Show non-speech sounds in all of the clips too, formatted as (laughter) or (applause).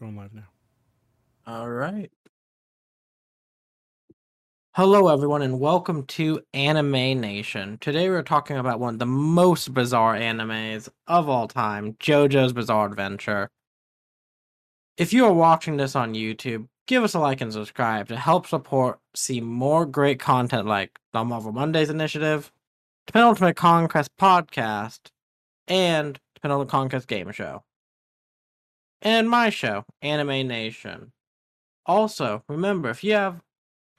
Going live now. All right. Hello, everyone, and welcome to Anime Nation. Today, we're talking about one of the most bizarre animes of all time JoJo's Bizarre Adventure. If you are watching this on YouTube, give us a like and subscribe to help support see more great content like the Marvel Mondays Initiative, the Penultimate Conquest Podcast, and the Penultimate Conquest Game Show and my show, Anime Nation. Also, remember if you have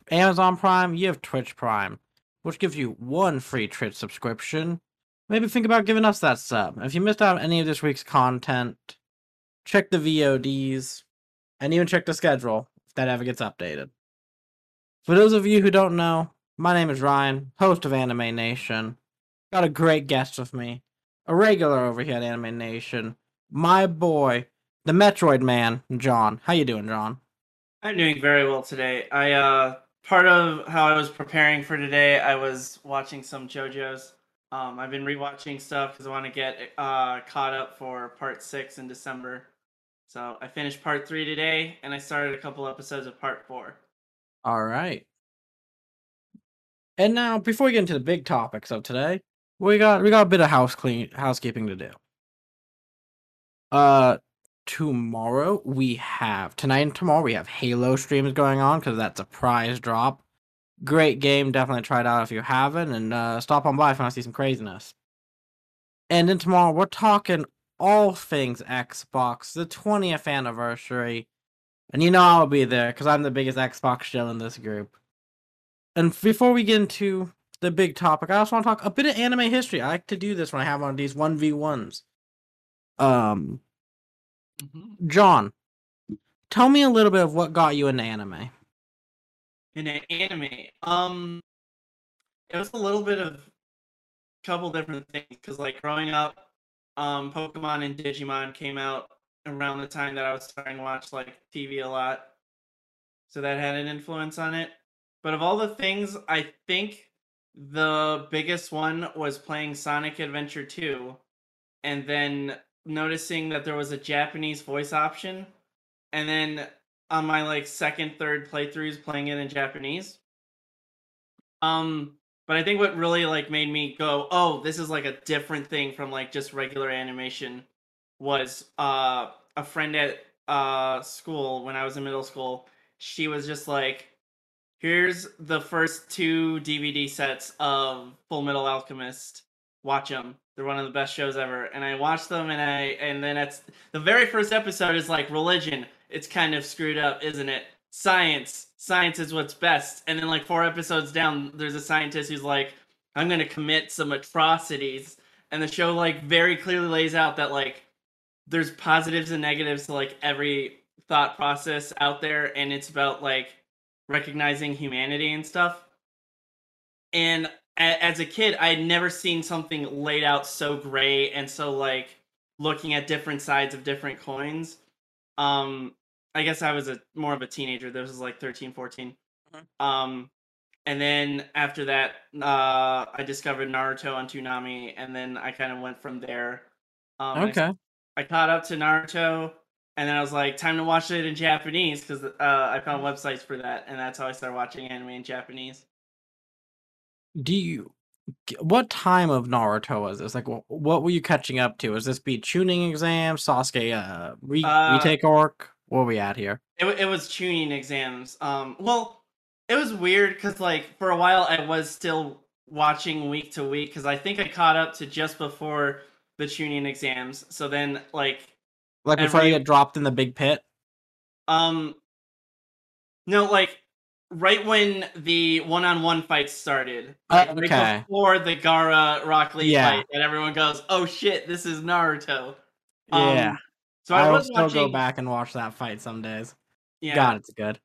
Amazon Prime, you have Twitch Prime, which gives you one free Twitch subscription. Maybe think about giving us that sub. If you missed out on any of this week's content, check the VODs and even check the schedule if that ever gets updated. For those of you who don't know, my name is Ryan, host of Anime Nation. Got a great guest with me, a regular over here at Anime Nation, my boy, the Metroid Man, John. How you doing, John? I'm doing very well today. I uh part of how I was preparing for today, I was watching some JoJo's. Um, I've been rewatching stuff because I want to get uh caught up for part six in December. So I finished part three today, and I started a couple episodes of part four. All right. And now, before we get into the big topics of today, we got we got a bit of house clean housekeeping to do. Uh, tomorrow we have tonight and tomorrow we have Halo streams going on because that's a prize drop. Great game, definitely try it out if you haven't, and uh, stop on by if you want to see some craziness. And then tomorrow we're talking all things Xbox, the 20th anniversary, and you know I'll be there because I'm the biggest Xbox shell in this group. And before we get into the big topic, I also want to talk a bit of anime history. I like to do this when I have one of these one v ones. Um, Mm-hmm. John, tell me a little bit of what got you into anime. In an anime, um, it was a little bit of a couple different things because, like, growing up, um, Pokemon and Digimon came out around the time that I was starting to watch like TV a lot, so that had an influence on it. But of all the things, I think the biggest one was playing Sonic Adventure 2 and then noticing that there was a Japanese voice option and then on my like second third playthroughs playing it in Japanese. Um but I think what really like made me go, "Oh, this is like a different thing from like just regular animation." Was uh a friend at uh school when I was in middle school. She was just like, "Here's the first two DVD sets of Full Metal Alchemist. Watch them. They're one of the best shows ever." And I watched them, and I and then it's the very first episode is like religion. It's kind of screwed up, isn't it? Science. Science is what's best. And then like four episodes down, there's a scientist who's like, "I'm gonna commit some atrocities." And the show like very clearly lays out that like there's positives and negatives to like every thought process out there and it's about like recognizing humanity and stuff and as a kid i had never seen something laid out so gray and so like looking at different sides of different coins um i guess i was a more of a teenager this was like 13 14 Mhm. um and then after that uh i discovered naruto on toonami and then i kind of went from there um I Okay. I caught up to Naruto, and then I was like, time to watch it in Japanese because uh, I found websites for that, and that's how I started watching anime in Japanese. Do you what time of Naruto was this? Like wh- what were you catching up to? Is this be Chunin exam, Sasuke uh, re- Uh, retake arc? Where are we at here? It, it was Chunin exams. Um, well, it was weird because like for a while I was still watching week to week because I think I caught up to just before the Chunin exams. So then like Like before every- you get dropped in the big pit? Um, no, like right when the one-on-one fights started, Uh, okay. right before the Gaara Rock Lee Yeah. fight, and everyone goes, "Oh shit, this is Naruto." Um, Yeah. So I, I will still watching. go back and watch that fight some days. Yeah, God, it's good.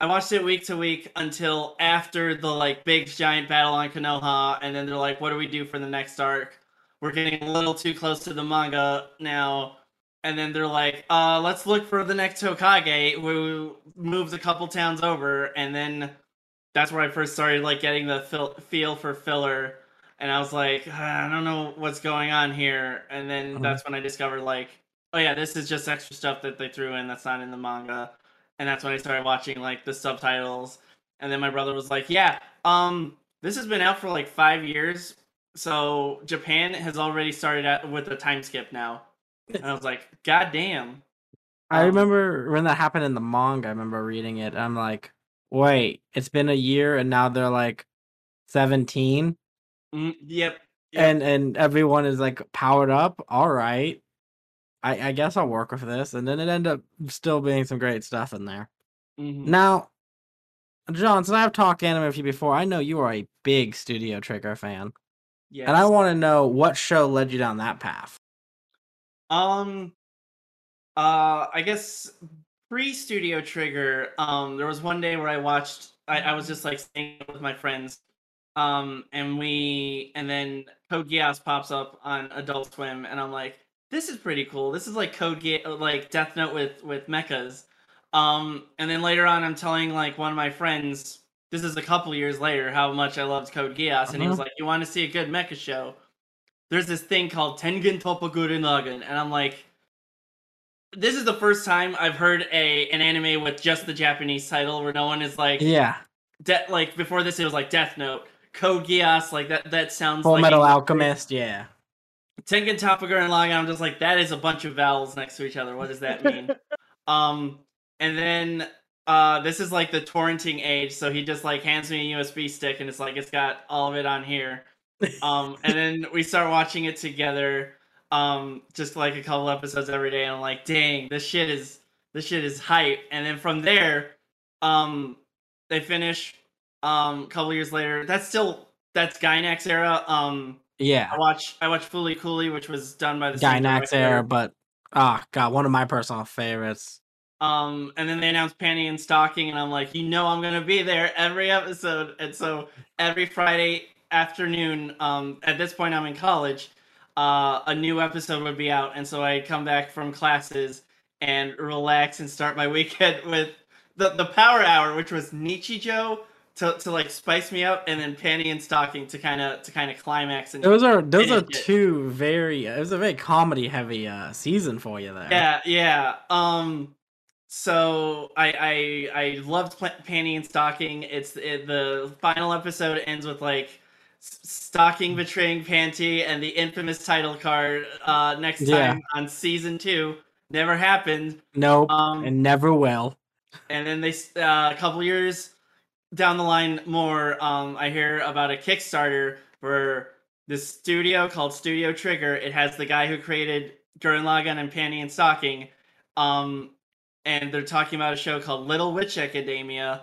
I watched it week to week until after the like big giant battle on Konoha, and then they're like, "What do we do for the next arc?" We're getting a little too close to the manga now, and then they're like, "Uh, let's look for the next Hokage." We moved a couple towns over, and then that's where I first started like getting the feel, feel for filler, and I was like, "Ah, "I don't know what's going on here," and then Mhm. that's when I discovered like oh yeah, this is just extra stuff that they threw in that's not in the manga. And that's when I started watching like the subtitles. And then my brother was like, Yeah, um, this has been out for like five years. So Japan has already started out with a time skip now. And I was like, God damn. I Um, remember when that happened in the manga. I remember reading it. I'm like, wait, it's been a year and now they're like 17 mm, Yep. Yep. and and everyone is like powered up. All right. I I guess I'll work with this. And then it ended up still being some great stuff in there. Mhm. Now, Johnson, I've talked anime with you before, I know you are a big Studio Trigger fan. Yes. And I want to know what show led you down that path. Um, uh, I guess pre Studio Trigger, um, there was one day where I watched. I, I was just like staying with my friends, um, and we, and then Code Geass pops up on Adult Swim, and I'm like, this is pretty cool. This is like Code Ge- like Death Note with with mechas. Um, and then later on, I'm telling like one of my friends. This is a couple years later. How much I loved Code Geass, and he was Uh-huh. like, "You want to see a good mecha show?" There's this thing called Tengen Toppa Gurren Lagann, and I'm like, this is the first time I've heard a an anime with just the Japanese title, where no one is like, Yeah. de- like before this it was like Death Note, Code Geass, like that. That sounds Full like Metal English. Alchemist, yeah. Tengen Toppa Gurren Lagann. I'm just like, that is a bunch of vowels next to each other. What does that mean? (laughs) um, and then. Uh, this is like the torrenting age, so he just like hands me a USB stick, and it's like it's got all of it on here um and then we start watching it together um just like a couple episodes every day and i'm like dang this shit is this shit is hype and then from there um they finish um a couple years later that's still that's Gainax era um Yeah. i watch i watch Fooly Cooly which was done by the Gainax era, but ah, god, one of my personal favorites. Um, and then they announced Panty and Stocking, and I'm like, you know, I'm gonna be there every episode. And so every Friday afternoon, um, at this point, I'm in college. Uh, a new episode would be out, and so I come back from classes and relax and start my (laughs) weekend with the the Power Hour, which was Nichijou to, to like spice me up, and then Panty and Stocking to kind of to kind of climax and Those are those are it. two very it was a very comedy heavy uh season for you there. Yeah, yeah. Um, so I I I loved Panty and Stocking. It's it, the final episode ends with like Stocking betraying Panty and the infamous title card. Uh, next Yeah. time on season two never happened. Nope. Um, and never will. and then they uh, a couple years down the line more um i hear about a kickstarter for this studio called studio trigger it has the guy who created Gurren Lagann and Panty and Stocking um and they're talking about a show called little witch academia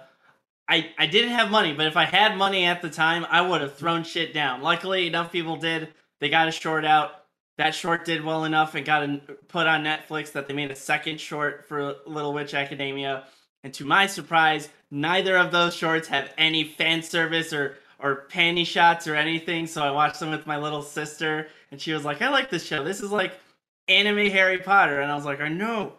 I, I didn't have money, but if I had money at the time, I would have thrown shit down. Luckily, enough people did. They got a short out. That short did well enough and got a, put on Netflix that they made a second short for Little Witch Academia. And to my surprise, neither of those shorts have any fan service or or panty shots or anything. So I watched them with my little sister, and she was like, "I like this show. This is like anime Harry Potter." And I was like, "I know."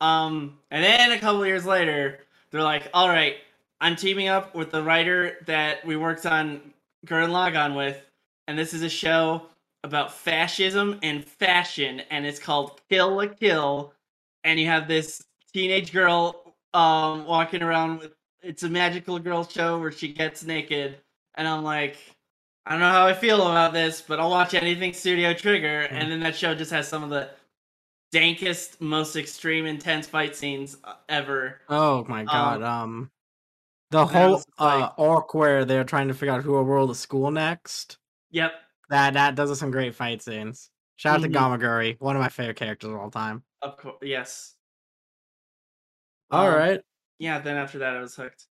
Um, and then a couple years later, they're like, "All right, I'm teaming up with the writer that we worked on Gurren Lagann with, and this is a show about fascism and fashion, and it's called Kill la Kill. And you have this teenage girl um walking around with it's a magical girl show where she gets naked, and I'm like, I don't know how I feel about this, but I'll watch anything Studio Trigger, and then that show just has some of the dankest, most extreme, intense fight scenes uh, ever. Oh my god. Um the I whole like- uh arc where they're trying to figure out who will rule the school next. Yep. That that does some great fight scenes. Shout out Mhm. to Gamagori, one of my favorite characters of all time. Of course, yes. All Um, right. Yeah, then after that, I was hooked.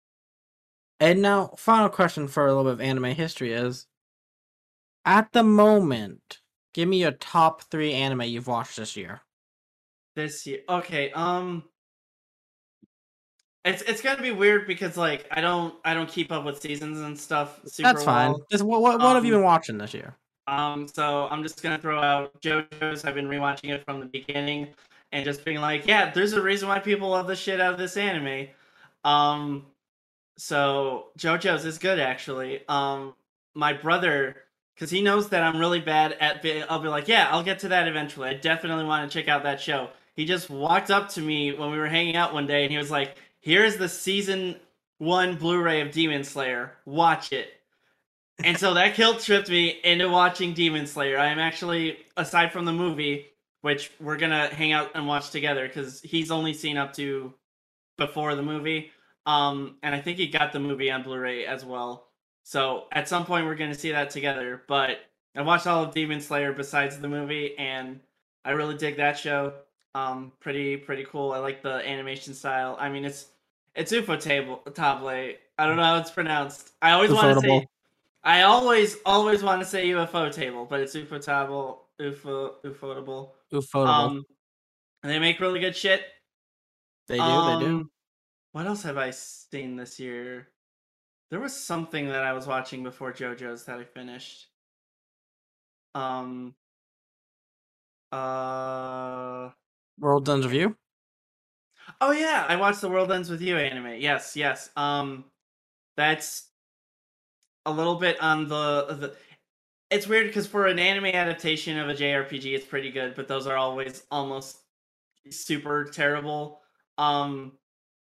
And now, final question for a little bit of anime history is at the moment, give me your top three anime you've watched this year. This year, okay. Um, it's it's gonna be weird because like I don't I don't keep up with seasons and stuff. Super That's fine. well. Just what what, what have you Um, been watching this year? Um, so I'm just gonna throw out JoJo's. I've been rewatching it from the beginning and just being like, yeah, there's a reason why people love the shit out of this anime. Um, so JoJo's is good actually. Um, my brother, because he knows that I'm really bad at. Be- I'll be like, yeah, I'll get to that eventually. I definitely want to check out that show. he just walked up to me when we were hanging out one day and he was like, "Here's the season 1 Blu-ray of Demon Slayer. Watch it." and so that guilt tripped me into watching Demon Slayer. I am actually aside from the movie, which we're to hang out and watch together cuz he's only seen up to before the movie. Um and I think he got the movie on Blu-ray as well. So at some point we're to see that together, but I watched all of Demon Slayer besides the movie and I really dig that show. Um, pretty pretty cool. I like the animation style. I mean, it's it's Ufotable Table. I don't know how it's pronounced. I always want to say. I always always want to say UFO table, but it's Ufotable. UFO Ufotable. Ufotable. Um, and they make really good shit. They do. Um, they do. Um, what else have I seen this year? There was something that I was watching before JoJo's that I finished. Um. Uh. World with You. Oh yeah, I watched the World Ends with You anime. Yes, yes. Um, that's a little bit on the the. It's weird because for an anime adaptation of a JRPG, it's pretty good, but those are always almost super terrible. Um,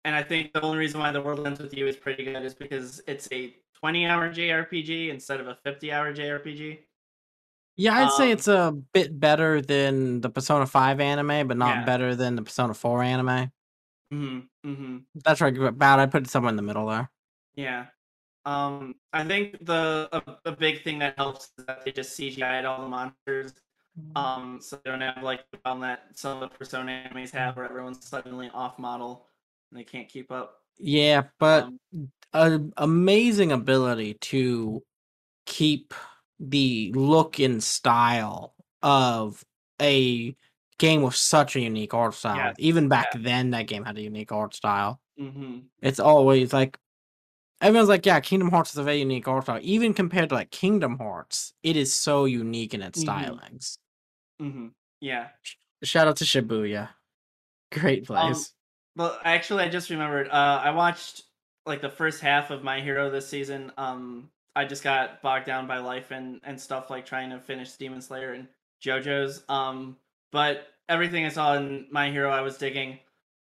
and I think the only reason why the World Ends with You is pretty good is because it's a 20 hour JRPG instead of a 50 hour JRPG. Yeah, I'd um, say it's a bit better than the Persona 5 anime, but not yeah. better than the Persona 4 anime. Mhm. Mhm. That's right about I'd put it somewhere in the middle there. Yeah. Um, I think the a, a big thing that helps is that they just CGI'd all the monsters. Mm-hmm. Um, so they don't have like the problem that some of the Persona animes have, where everyone's suddenly off model and they can't keep up. Yeah, but um, an amazing ability to keep the look and style of a game with such a unique art style. Yes. Even back then, that game had a unique art style. Mm-hmm. It's always like everyone's like, yeah, Kingdom Hearts is a very unique art style. Even compared to like Kingdom Hearts, it is so unique in its mm-hmm. stylings. Mm-hmm. Yeah. Shout out to Shibuya. Great um, place. Um, well, actually, I just remembered. Uh, I watched like the first half of My Hero this season. Um, I just got bogged down by life and and stuff like trying to finish Demon Slayer and JoJo's. Um, but everything I saw in My Hero, I was digging.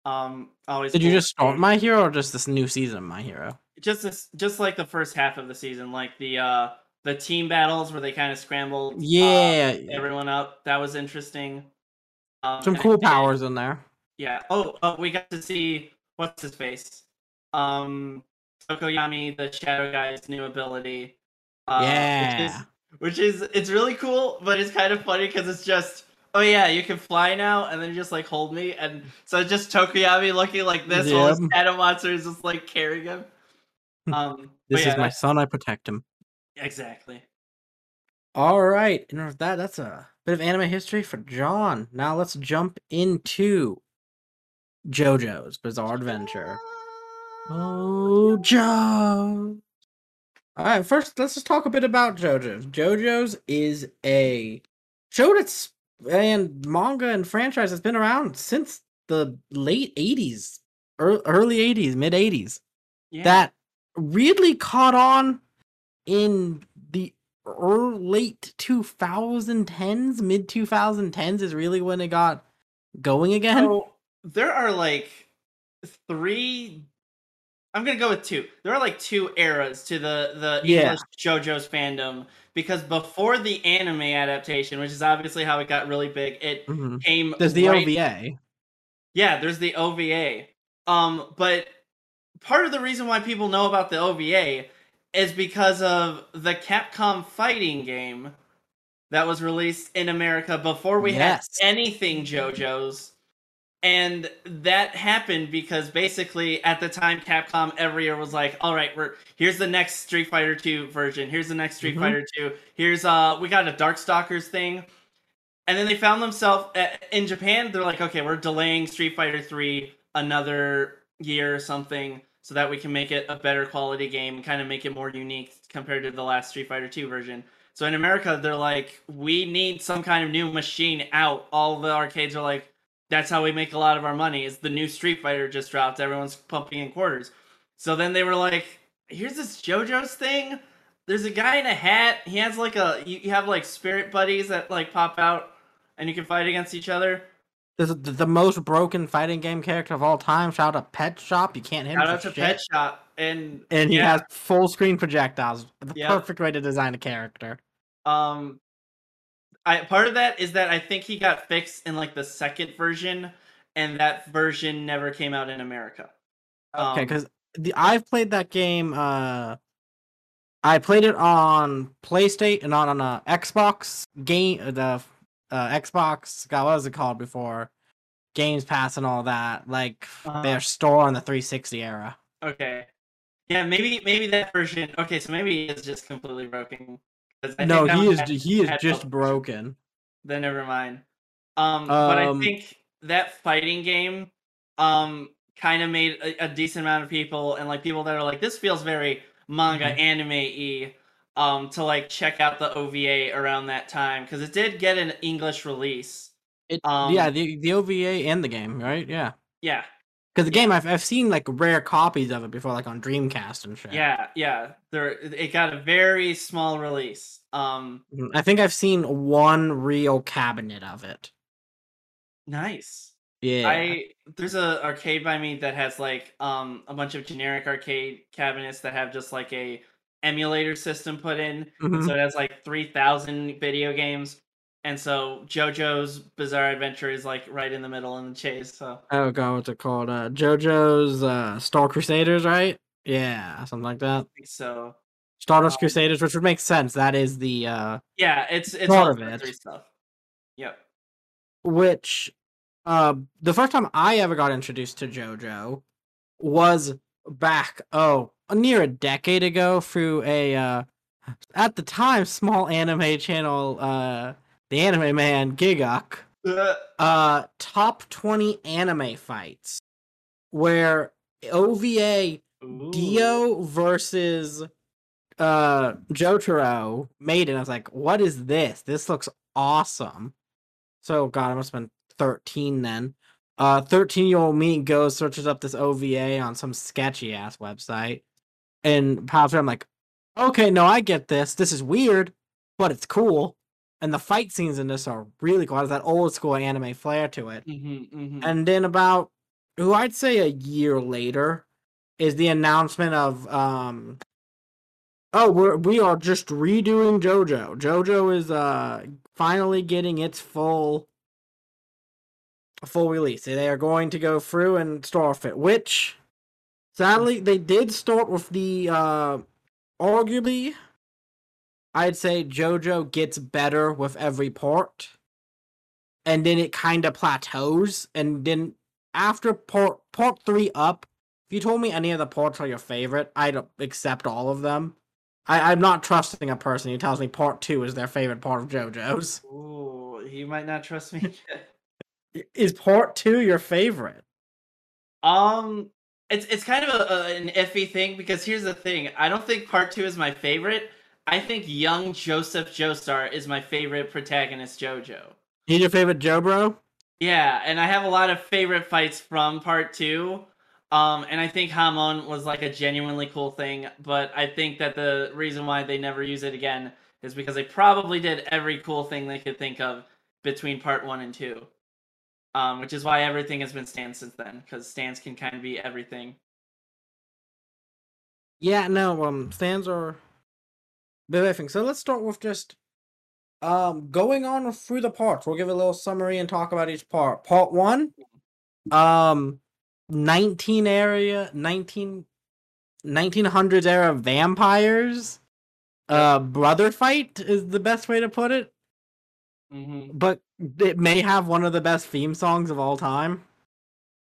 Um, always. Did you just start My Hero or just this new season of My Hero? Just this, just like the first half of the season, like the uh the team battles where they kind of scrambled. Yeah, uh, everyone up. That was interesting. Um, Some cool powers in there. Yeah. Oh, oh, we got to see what's his face. Um, Tokoyami, the Shadow Guy's new ability. Uh, yeah. Which is, which is, it's really cool, but it's kind of funny because it's just, oh yeah, you can fly now, and then you just like hold me, and so just Tokoyami looking like this while his shadow monster is just like carrying him. Um, this yeah, is my son. I protect him. Exactly. All right, and with that, that's a bit of anime history for John. Now let's jump into JoJo's Bizarre Adventure. Oh, Joe. All right, first let's just talk a bit about JoJo's. JoJo's is a show that's and manga and franchise that's been around since the late 80s, early 80s, mid 80s. Yeah. That really caught on in the early, late 2010s, mid 2010s is really when it got going again. So there are like three I'm gonna go with two. There are like two eras to the the yeah. English JoJo's fandom because before the anime adaptation, which is obviously how it got really big, it mm-hmm. came. There's the right... OVA. Yeah, there's the OVA. Um, but part of the reason why people know about the OVA is because of the Capcom fighting game that was released in America before we yes. had anything JoJo's and that happened because basically at the time capcom every year was like all right we're here's the next street fighter 2 version. Here's the next street mm-hmm. fighter 2 here's uh we got a darkstalkers thing. And then they found themselves uh, in japan they're like okay we're delaying street fighter 3 another year or something so that we can make it a better quality game and kind of make it more unique compared to the last street fighter 2 version. So in america they're like we need some kind of new machine out. All the arcades are like that's how we make a lot of our money. Is the new Street Fighter just dropped? Everyone's pumping in quarters. So then they were like, "Here's this JoJo's thing. There's a guy in a hat. He has like a you have like spirit buddies that like pop out, and you can fight against each other. This is the, the most broken fighting game character of all time. Shout out to Pet Shop. You can't hit Shout him out to shit. Pet Shop and and he yeah, has full screen projectiles. The Yep. perfect way to design a character. um I part of that is that I think he got fixed in like the second version and that version never came out in America. Okay, Um, because the I've played that game. Uh, I played it on PlayStation, and not on a Xbox game. uh, The uh, Xbox, God, what was it called before? Games Pass and all that, like Uh-huh. their store on the 360 era. Okay. Yeah, maybe maybe that version. Okay, so maybe it's just completely broken. No, he is he is just (laughs) broken. Then never mind. Um, but I Um, think that fighting game, um, kind of made a, a decent amount of people and like people that are like, this feels very manga Mhm. anime y, um, to like check out the OVA around that time because it did get an English release. It, Um, yeah, the the OVA and the game, right? Yeah, Yeah, because the game I've I've seen like rare copies of it before, like on Dreamcast and shit. yeah, yeah. There, it got a very small release. Um, Mhm. I think I've seen one real cabinet of it. nice. Yeah. I there's a arcade by me that has like um a bunch of generic arcade cabinets that have just like a emulator system put in. Mhm. so it has like 3000 video games. And so JoJo's Bizarre Adventure is like right in the middle in the chase. So Oh god, what's it called? Uh JoJo's uh Star Crusaders, right? Yeah, something like that. I think so Stardust Um, Crusaders, which would make sense. That is the uh yeah, it's it's Part all of it. Stuff. Yep. which uh the first time I ever got introduced to JoJo was back oh near a decade ago through a uh at the time small anime channel uh the anime man Gigguk Uh, uh top 20 anime fights where OVA ooh. Dio versus uh Jotaro it. I was like, what is this? This looks awesome. So god, I must have been 13 then. Uh 13 year old me goes, searches up this OVA on some sketchy ass website and pops it. I'm like, okay, no, I get this. This is weird, but it's cool. And the fight scenes in this are really cool. It has that old school anime flair to it. Mhm, mhm. And then about who I'd say a year later is the announcement of um oh we're we are just redoing JoJo. JoJo is uh finally getting its full full release. They are going to go through and start it, which sadly they did start with the uh arguably I'd say JoJo gets better with every part and then it kind of plateaus and then after part part three up if you told me any of the parts are your favorite i'd accept all of them I, i'm not trusting a person who tells me part two is their favorite part of jojo's Ooh, you might not trust me. (laughs) Is part two your favorite Um, it's it's kind of a, a, an iffy thing because here's the thing. I don't think part two is my favorite. I think young Joseph Joestar is my favorite protagonist JoJo. he's your favorite joe bro Yeah, and I have a lot of favorite fights from part two. Um, and I think Hamon was like a genuinely cool thing, but I think that the reason why they never use it again is because they probably did every cool thing they could think of between part one and two. Um, which is why everything has been stands since then, because stands can kind of be everything. yeah no um stands are thing so let's start with just um going on through the parts. We'll give a little summary and talk about each part. Part one um 19 area 19 1900s era vampires. Uh brother fight is the best way to put it. Hmm but it may have one of the best theme songs of all time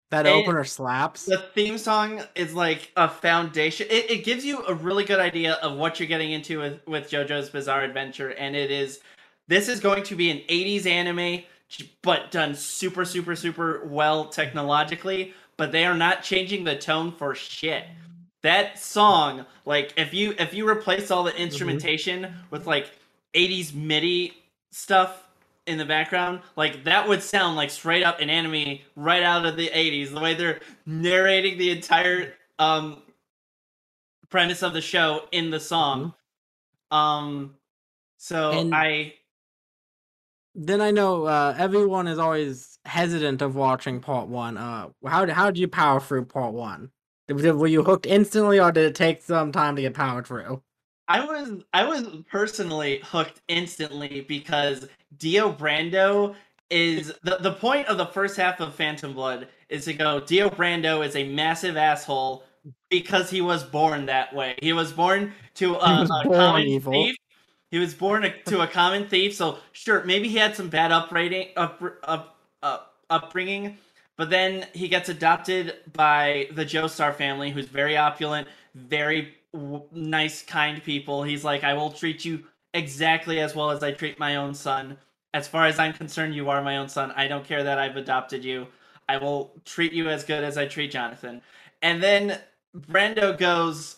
that It- opener slaps The theme song is like a foundation. It, it gives you a really good idea of what you're getting into with, with JoJo's Bizarre Adventure, and it is this is going to be an 80s anime, but done super, super, super well technologically. But they are not changing the tone for shit. That song, like if you if you replace all the mm-hmm. instrumentation with like 80s MIDI stuff in the background, like that would sound like straight up an anime right out of the 80s. The way they're narrating the entire um premise of the show in the song. Um so And- I then I know uh, everyone is always hesitant of watching part one. Uh, how how did you power through part one? Were you hooked instantly, or did it take some time to get powered through? I was I was personally hooked instantly because Dio Brando is the the point of the first half of Phantom Blood is to go Dio Brando is a massive asshole because he was born that way. He was born to a, a common evil. thief. He was born a, to a common thief. So sure, maybe he had some bad upbringing, up, up, up, upbringing, but then he gets adopted by the Joestar family, who's very opulent, very w- nice, kind people. He's like, I will treat you exactly as well as I treat my own son. As far as I'm concerned, you are my own son. I don't care that I've adopted you. I will treat you as good as I treat Jonathan. And then Brando goes,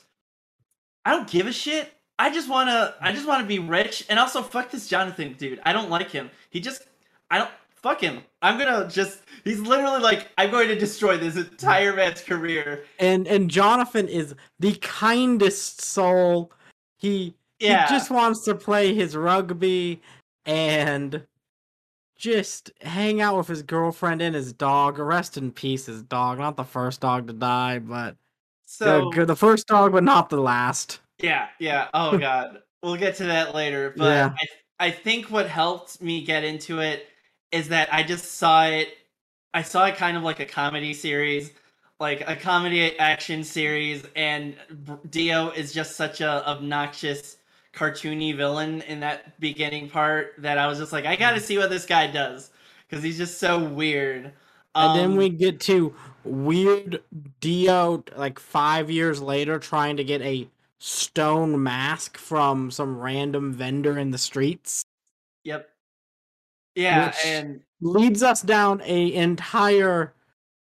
I don't give a shit. I just wanna I just wanna be rich and also fuck this Jonathan dude. I don't like him. He just I don't fuck him. I'm gonna just he's literally like, I'm going to destroy this entire man's career. And and Jonathan is the kindest soul. He yeah. he just wants to play his rugby and just hang out with his girlfriend and his dog. Rest in peace, his dog. Not the first dog to die, but so the, the first dog, but not the last. Yeah, yeah. Oh (laughs) god, we'll get to that later. But yeah. I, I think what helped me get into it is that I just saw it. I saw it kind of like a comedy series, like a comedy action series, and Dio is just such a obnoxious cartoony villain in that beginning part that I was just like, I got to mm. see what this guy does because he's just so weird. Um, and then we um, get to weird Dio like five years later trying to get a stone mask from some random vendor in the streets. Yep. Yeah, and leads us down a entire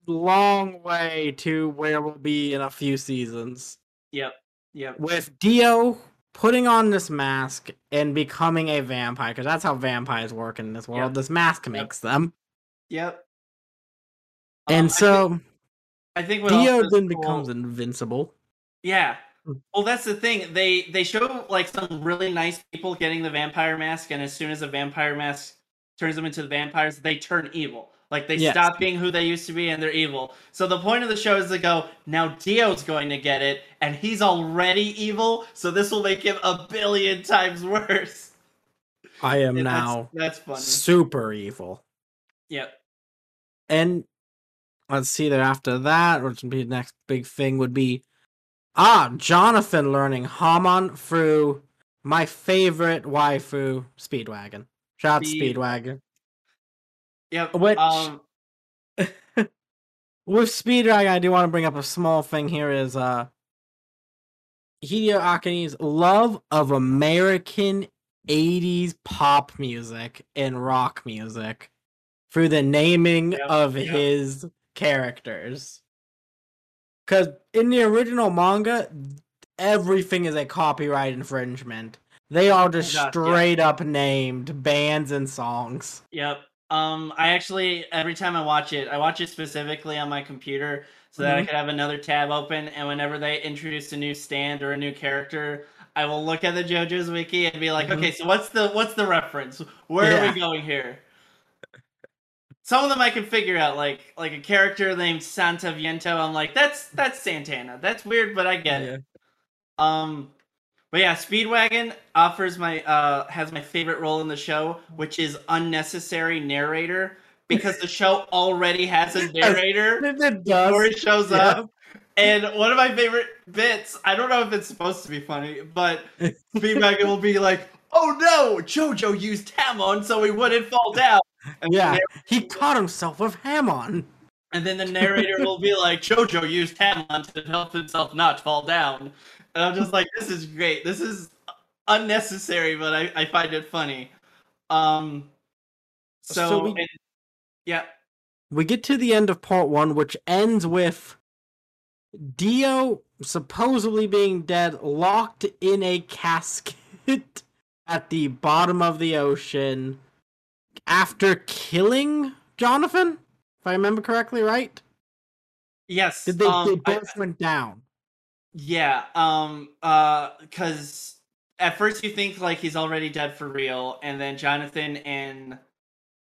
long way to where we'll be in a few seasons. Yep. Yep. With Dio putting on this mask and becoming a vampire because that's how vampires work in this world. Yep. This mask makes yep. them. Yep. And um, so I think, I think Dio then cool, becomes invincible. Yeah. Hmm. Well, that's the thing. They they show like some really nice people getting the vampire mask, and as soon as the vampire mask turns them into the vampires, they turn evil. Like they yes. stop being who they used to be and they're evil. So the point of the show is to go, now Dio's going to get it, and he's already evil, so this will make him a billion times worse. (laughs) I am and now that's, that's funny. super evil. Yep. And let's see that after that, which would be the next big thing would be Ah, Jonathan learning Hamon through my favorite waifu, Speedwagon. Shout out Speed- Speedwagon. Yep. Which um... (laughs) with Speedwagon, I do want to bring up a small thing here is uh Hideo Akane's love of American 80s pop music and rock music through the naming yep, of yep. his characters. Because in the original manga, everything is a copyright infringement. They all just oh, straight up named bands and songs. Yep. Um, I actually every time I watch it, I watch it specifically on my computer so that mm-hmm. I could have another tab open. And whenever they introduce a new stand or a new character, I will look at the JoJo's wiki and be like, mm-hmm. okay, so what's the what's the reference? Where yeah. are we going here? Some of them I can figure out, like like a character named Santa Viento. I'm like, that's that's Santana. That's weird, but I get yeah. it. Um, but yeah, Speedwagon offers my uh has my favorite role in the show, which is unnecessary narrator because the show already has a (laughs) narrator it does. before it shows yeah. up. And one of my favorite bits, I don't know if it's supposed to be funny, but (laughs) Speedwagon will be like, "Oh no, JoJo used Hamon so he wouldn't fall down." And yeah, he caught himself with Hamon. And then the narrator will be like, JoJo used Hamon to help himself not fall down. And I'm just like, this is great. This is unnecessary, but I, I find it funny. Um, so, so we, and, yeah. We get to the end of part one, which ends with Dio supposedly being dead, locked in a casket (laughs) at the bottom of the ocean after killing Jonathan, if I remember correctly, right? Yes. Did they, um, they both I, went down? Yeah, um, uh, because at first you think like he's already dead for real, and then Jonathan and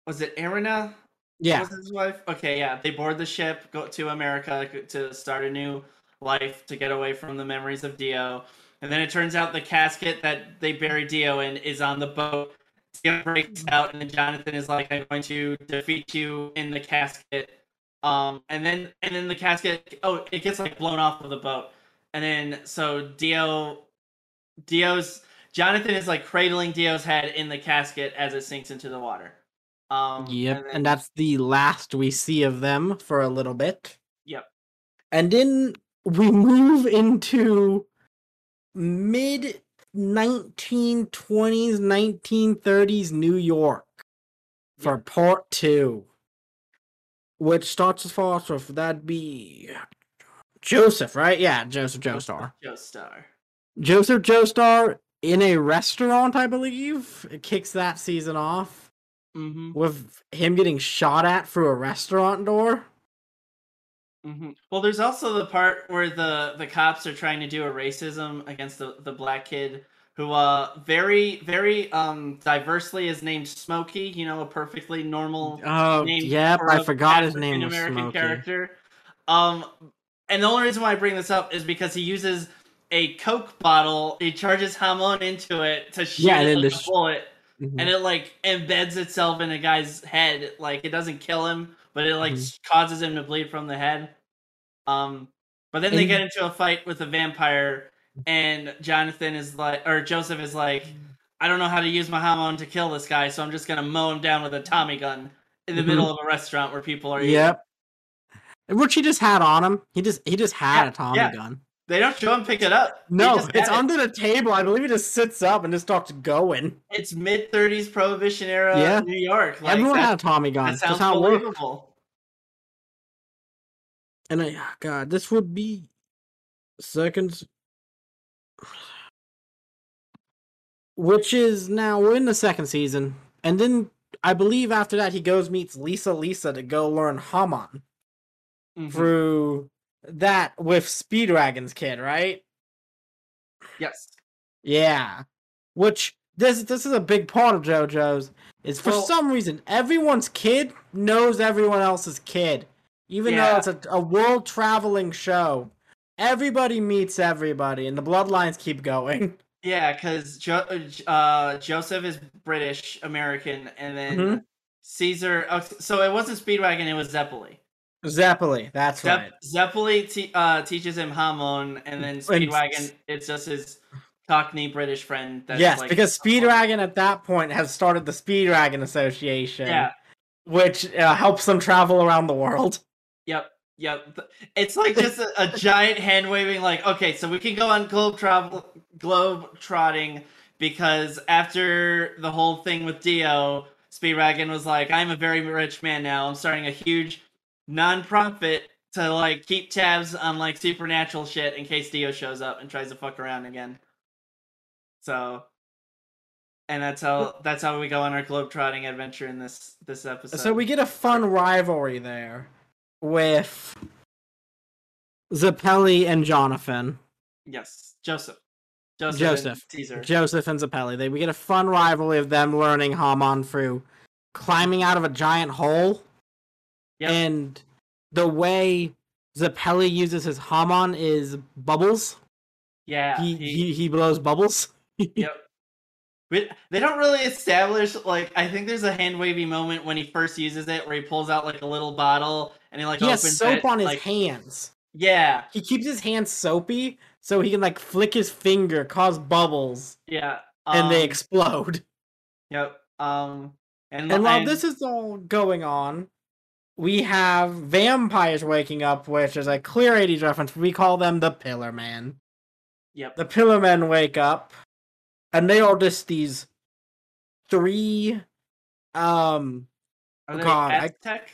was it Erina? Yeah. Was his wife? Okay, yeah. They board the ship, go to America to start a new life to get away from the memories of Dio. And then it turns out the casket that they buried Dio in is on the boat. Dio breaks out, and then Jonathan is like, "I'm going to defeat you in the casket." Um, and then and then the casket, oh, it gets like blown off of the boat, and then so Dio, Dio's Jonathan is like cradling Dio's head in the casket as it sinks into the water. Um, yep, and, then, and that's the last we see of them for a little bit. Yep. And then we move into mid 1920s, 1930s New York for yep. part two, which starts as far with that'd be Joseph, right? Yeah, Joseph Joestar. Joestar. Joseph Joestar in a restaurant, I believe. It kicks that season off mm-hmm. with him getting shot at through a restaurant door. Mm-hmm. Well, there's also the part where the the cops are trying to do a racism against the the black kid who uh very very um diversely is named Smokey. You know, a perfectly normal. Oh, yep, I forgot his name American character. Um, and the only reason why I bring this up is because he uses a Coke bottle. He charges Hamon into it to shoot yeah, it like a bullet, mm-hmm. and it like embeds itself in a guy's head. Like it doesn't kill him, but it like mm-hmm. causes him to bleed from the head. Um, but then and they get into a fight with a vampire, and Jonathan is like, or Joseph is like, I don't know how to use my Hamon to kill this guy, so I'm just gonna mow him down with a Tommy gun in the mm-hmm. middle of a restaurant where people are. Yep. Which he just had on him. He just he just had yeah, a Tommy yeah. gun. They don't show him pick it up. No, it's under the table. I believe he just sits up and just starts going. It's mid thirties prohibition era yeah. New York. Like, Everyone had a Tommy gun. That sounds That's how believable. And uh, I, God, this would be seconds. Which is now we're in the second season, and then I believe after that he goes meets Lisa Lisa to go learn Hamon mm-hmm. through that with Speedwagon's kid, right? Yes. Yeah. Which this this is a big part of JoJo's is for well, some reason everyone's kid knows everyone else's kid, even yeah. though it's a, a world traveling show. Everybody meets everybody, and the bloodlines keep going. (laughs) Yeah, because jo- uh, Joseph is British American, and then mm-hmm. Caesar. Oh, so it wasn't Speedwagon; it was Zeppeli. Zeppeli, that's Zepp- right. Zeppeli uh, teaches him Hamon, and then Speedwagon, it's just his Cockney British friend. yes, like, because Speedwagon at that point has started the Speedwagon Association. Yeah. Which uh, helps them travel around the world. Yep. Yep. It's like just a, a giant hand waving, like, okay, so we can go on globe travel, globe trotting because after the whole thing with Dio, Speedwagon was like, I'm a very rich man now. I'm starting a huge nonprofit to like keep tabs on like supernatural shit in case Dio shows up and tries to fuck around again. So and that's how that's how we go on our globetrotting adventure in this this episode. So we get a fun rivalry there with Zeppeli and Jonathan. Yes, Joseph. Joseph, Joseph, Caesar. Joseph and Zeppeli. They we get a fun rivalry of them learning Hamon through climbing out of a giant hole Yep. And the way Zeppeli uses his Hamon is bubbles. Yeah. He he, he, he blows bubbles. (laughs) yep. But they don't really establish like I think there's a hand wavy moment when he first uses it where he pulls out like a little bottle and he like he opens has soap it, on his like, hands. Yeah. He keeps his hands soapy so he can like flick his finger, cause bubbles. Yeah. Um, and they um, explode. Yep. Um and, and while and, this is all going on, we have vampires waking up, which is a clear 80s reference. We call them the Pillar Man. Yep. The Pillar Men wake up, and they are just these three. Um, are they God, Aztec?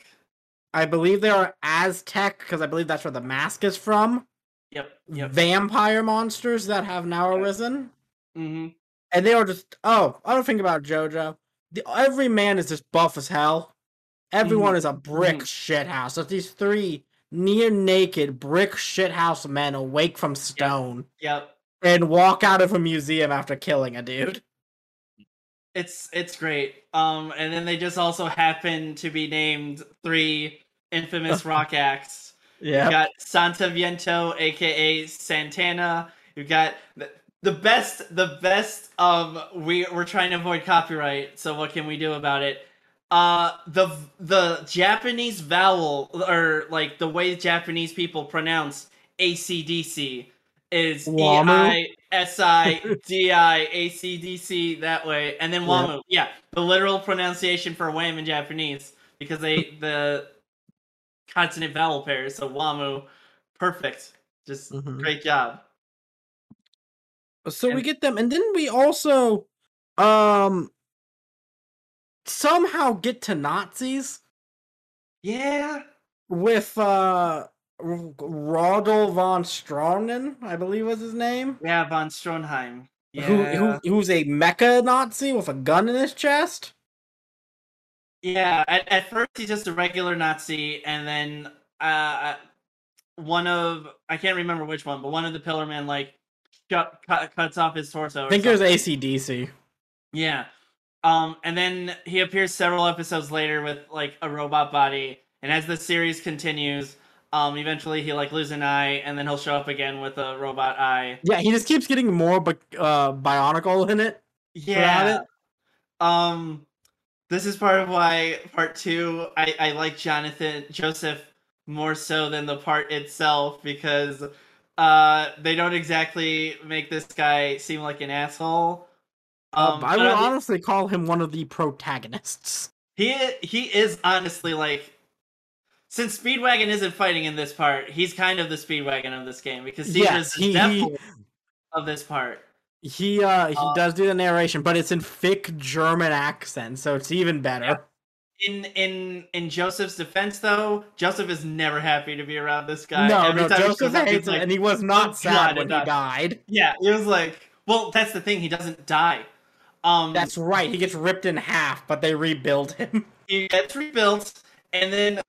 I, I believe they are Aztec because I believe that's where the mask is from. Yep. Yep. Vampire monsters that have now arisen. Mm-hmm. And they are just oh, I don't think about JoJo. The, every man is just buff as hell. Everyone mm. is a brick mm. shithouse. So these three near naked brick shithouse men awake from stone. Yep. yep. And walk out of a museum after killing a dude. It's it's great. Um, and then they just also happen to be named three infamous (laughs) rock acts. Yeah. You got Santa Viento, aka Santana. You got the, the best, the best. Um, we we're trying to avoid copyright, so what can we do about it? Uh, the the Japanese vowel or like the way Japanese people pronounce ACDC is E Wamu? I S I D I A C D C that way, and then Yeah. Wamu. Yeah, the literal pronunciation for Wham in Japanese because they the consonant vowel pairs. So Wamu, perfect. Just Mhm. great job. So we get them, and then we also um somehow get to Nazis Yeah. with uh Rodel von Stronen, I believe was his name. Yeah, von Stroheim. Yeah. Who, who who's a mecha Nazi with a gun in his chest? Yeah, at, at first he's just a regular Nazi, and then uh, one of I can't remember which one, but one of the Pillarmen like cut, cut, cuts off his torso. I think it was. ACDC. Yeah, um, and then he appears several episodes later with like a robot body, and as the series continues, um, eventually he like loses an eye, and then he'll show up again with a robot eye. Yeah, he just keeps getting more but uh bionicle in it. Yeah. Um, this is part of why part two I I like Jonathan Joseph more so than the part itself because uh they don't exactly make this guy seem like an asshole. Um, I but would honestly call him one of the protagonists. he he is honestly like since Speedwagon isn't fighting in this part, he's kind of the Speedwagon of this game because Caesar's Yes, the he- he- of this part. He uh he Uh, does do the narration, but it's in thick German accent, so it's even better. In in in Joseph's defense, though, Joseph is never happy to be around this guy. no, Every no, time Joseph hates it, like- and he was not "Oh, sad God, when he died. yeah, he was like, well, that's the thing. He doesn't die. Um, That's right. He gets ripped in half, but they rebuild him. (laughs) he gets rebuilt, and then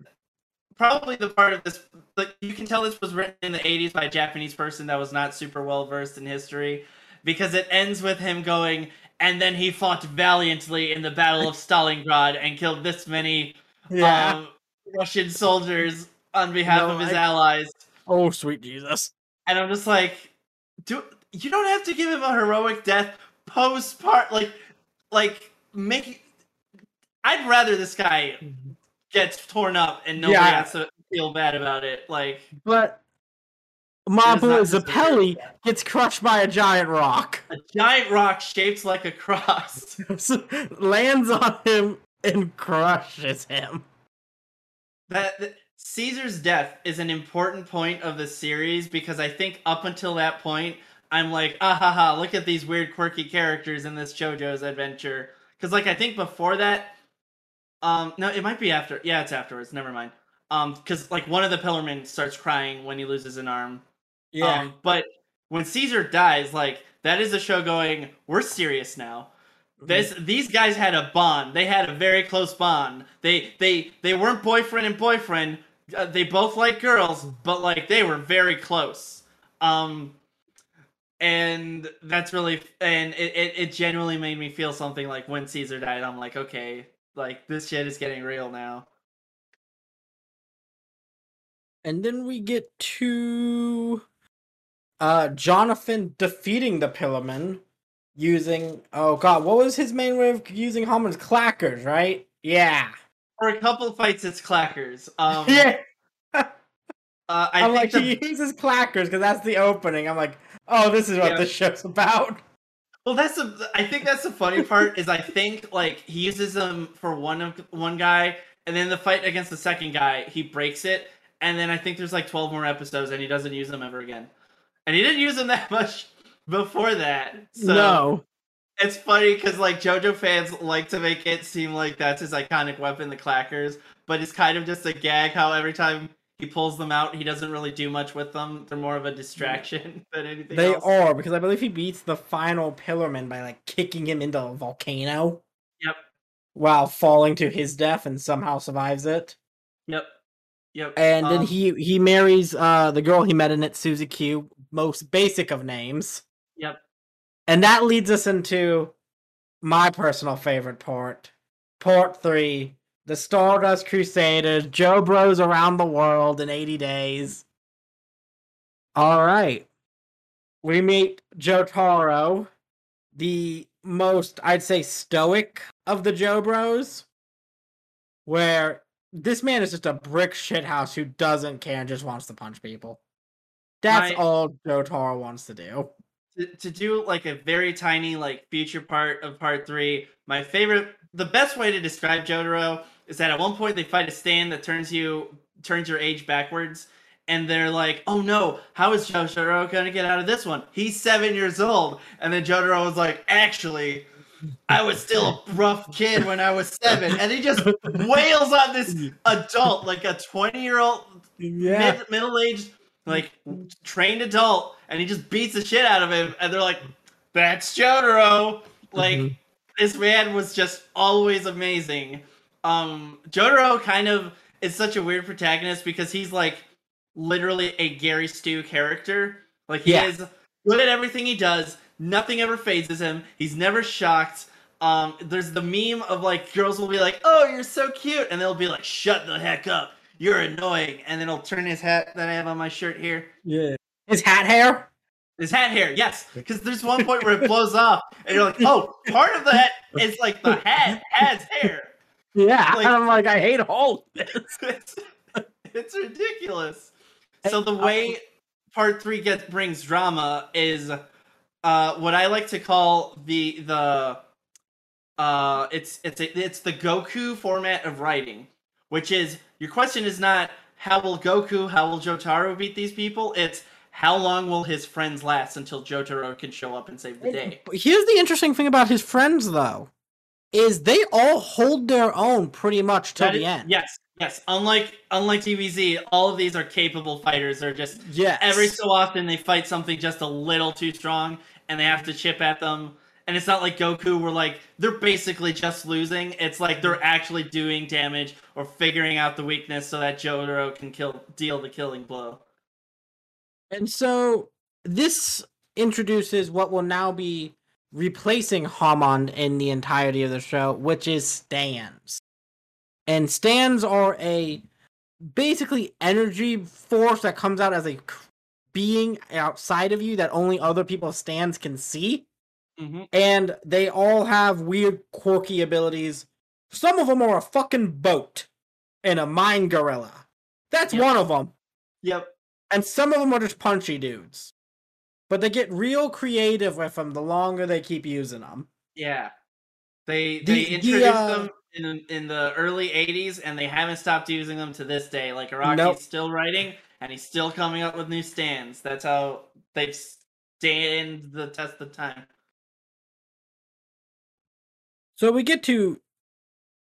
probably the part of this, like you can tell this was written in the '80s by a Japanese person that was not super well versed in history, because it ends with him going, and then he fought valiantly in the Battle of Stalingrad and killed this many Yeah. um, Russian soldiers on behalf No, of his I- allies. oh, sweet Jesus. And I'm just like, do you don't have to give him a heroic death post part like like make I'd rather this guy gets torn up and nobody Yeah. has to feel bad about it. Like But Mabu Zeppeli gets crushed by a giant rock, a giant rock shaped like a cross. (laughs) lands on him, and crushes him. that, that Caesar's death is an important point of the series because I think up until that point, I'm like, ah ha ha, look at these weird quirky characters in this JoJo's adventure. Because like I think before that, um, no, it might be after. Yeah, it's afterwards. Never mind. Um, because like one of the Pillarmen starts crying when he loses an arm. Yeah. Um, but when Caesar dies, like that is a show going, we're serious now. This these guys had a bond. They had a very close bond. They they they weren't boyfriend and boyfriend. Uh, they both like girls, but like they were very close. Um and that's really and it, it, it genuinely made me feel something like when Caesar died, I'm like, okay, like this shit is getting real now. And then we get to uh Jonathan defeating the Pillarman using oh god, what was his main way of using Hamon's clackers, right? Yeah. For a couple fights, it's clackers. Um, (laughs) yeah. uh, I I'm think like the- he uses clackers because that's the opening. I'm like, oh, this is what Yeah. this show's about. Well, that's the. I think that's the funny part is I think like he uses them for one of one guy, and then the fight against the second guy, he breaks it, and then I think there's like 12 more episodes, and he doesn't use them ever again, and he didn't use them (laughs) that much before that. So no. it's funny because like JoJo fans like to make it seem like that's his iconic weapon, the clackers, but it's kind of just a gag. How every time he pulls them out, he doesn't really do much with them. They're more of a distraction (laughs) than anything. They else. are because I believe he beats the final Pillarman by like kicking him into a volcano. Yep. While falling to his death and somehow survives it. Yep. Yep. And then Um, he he marries uh the girl he met in it, Suzi Q, most basic of names. Yep. And that leads us into my personal favorite part, part three, the Stardust Crusaders, Joe Bros around the world in 80 days. All right. We meet Jotaro, the most, I'd say, stoic of the Joe Bros, where this man is just a brick shithouse who doesn't care and just wants to punch people. That's My- all Jotaro wants to do. to, to do like a very tiny like future part of part three my favorite the best way to describe jotaro is that at one point they fight a stand that turns you turns your age backwards and they're like oh no how is jotaro gonna get out of this one? He's seven years old. And then jotaro was like actually i was still a rough kid when i was seven. And he just (laughs) wails on this adult like a 20 year old Yeah. mid, middle-aged like trained adult and he just beats the shit out of him. And they're like that's jotaro like Mhm. this man was just always amazing um jotaro kind of is such a weird protagonist because he's like literally a gary stu character. Like he Yeah. is good at everything he does. Nothing ever phases him. He's never shocked. Um there's the meme of like girls will be like oh you're so cute and they'll be like shut the heck up. You're annoying. And then he'll turn his hat that i have on my shirt here. Yeah. His hat hair? his hat hair yes. (laughs) Because there's one point where it blows off and you're like oh part of the hat is like the hat has hair Yeah. Like- I'm like, I hate all this. (laughs) it's, it's ridiculous so the way part three gets brings drama is uh what i like to call the the uh it's it's a, it's the goku format of writing which is your question is not how will goku how will jotaro beat these people it's how long will his friends last until jotaro can show up and save the day Here's the interesting thing about his friends, though, is they all hold their own pretty much till That the is- end. yes yes. Unlike unlike dbz all of these are capable fighters. They're just Yes. every so often they fight something just a little too strong and they have to chip at them. And it's not like goku where like they're basically just losing. It's like they're actually doing damage or figuring out the weakness so that jotaro can kill deal the killing blow. And so this introduces what will now be replacing Hamon in the entirety of the show, which is stands. And stands are a basically energy force that comes out as a being outside of you that only other people's stands can see. mm-hmm. And they all have weird, quirky abilities. Some of them are a fucking boat and a mine gorilla. That's Yep. one of them yep and some of them are just punchy dudes. But they get real creative with them the longer they keep using them. yeah they they the, introduced uh, them in in the early 80s and they haven't stopped using them to this day like araki's Nope. still writing and he's still coming up with new stands that's how they've stand the test of time So we get to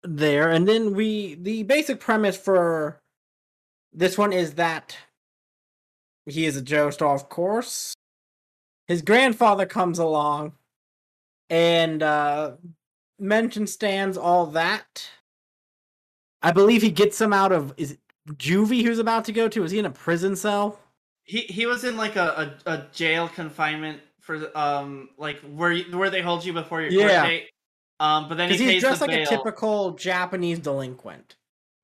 there, and then we the basic premise for this one is that he is a Joestar, of course. His grandfather comes along and uh mentions stands all that. I believe he gets him out of is it juvie who's about to go to? Is he in a prison cell? he he was in like a, a, a jail confinement for um like where where they hold you before your Yeah. court date. Um, but then he he's dressed like a typical Japanese delinquent.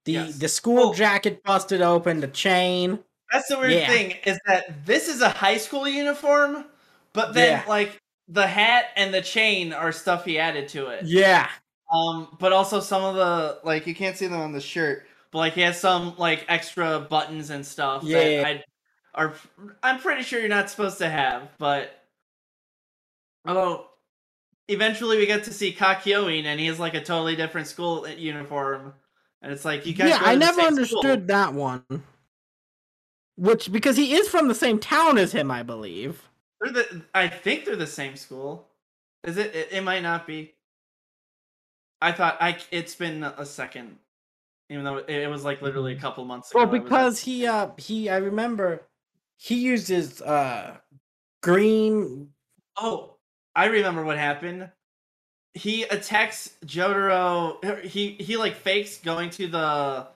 The Yes. the school jacket busted open, the chain. That's the weird Yeah. thing is that this is a high school uniform, but then Yeah. like the hat and the chain are stuff he added to it. Yeah. Um, but also some of the like you can't see them on the shirt, but like he has some like extra buttons and stuff Yeah. that I are I'm pretty sure you're not supposed to have, but although eventually we get to see Kakyoin and he has like a totally different school uniform. And it's like you guys Yeah, I never understood school. that one. Which because he is from the same town as him, I believe. They're the I think they're the same school. Is it? It, it might not be. I thought I. It's been a second, even though it, it was like literally a couple months ago. Well, because he uh he I remember he used his uh green oh, I remember what happened. He attacks Jotaro. He he like fakes going to the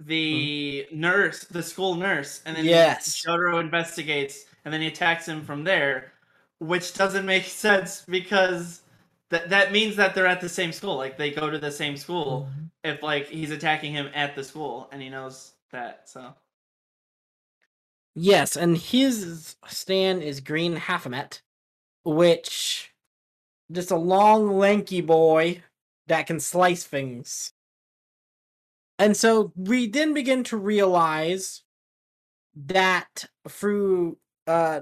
the nurse, the school nurse, and then Yes. Jotaro investigates, and then he attacks him from there, which doesn't make (laughs) sense because that that means that they're at the same school. Like they go to the same school. Mm-hmm. If like he's attacking him at the school and he knows that, so Yes, and his stand is Green Hierophant, which just a long, lanky boy that can slice things. And so we then begin to realize that through uh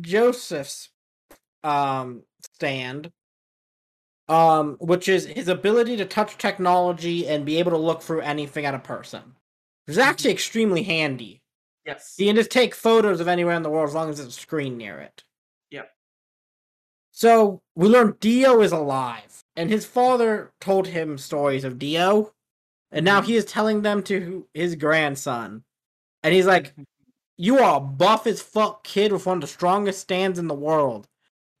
Joseph's um stand, um, which is his ability to touch technology and be able to look through anything at a person. Which is actually extremely handy. yes. You can just take photos of anywhere in the world as long as there's a screen near it. Yep. So we learn Dio is alive, and his father told him stories of Dio, and now he is telling them to his grandson. And he's like, You are a buff as fuck kid with one of the strongest stands in the world.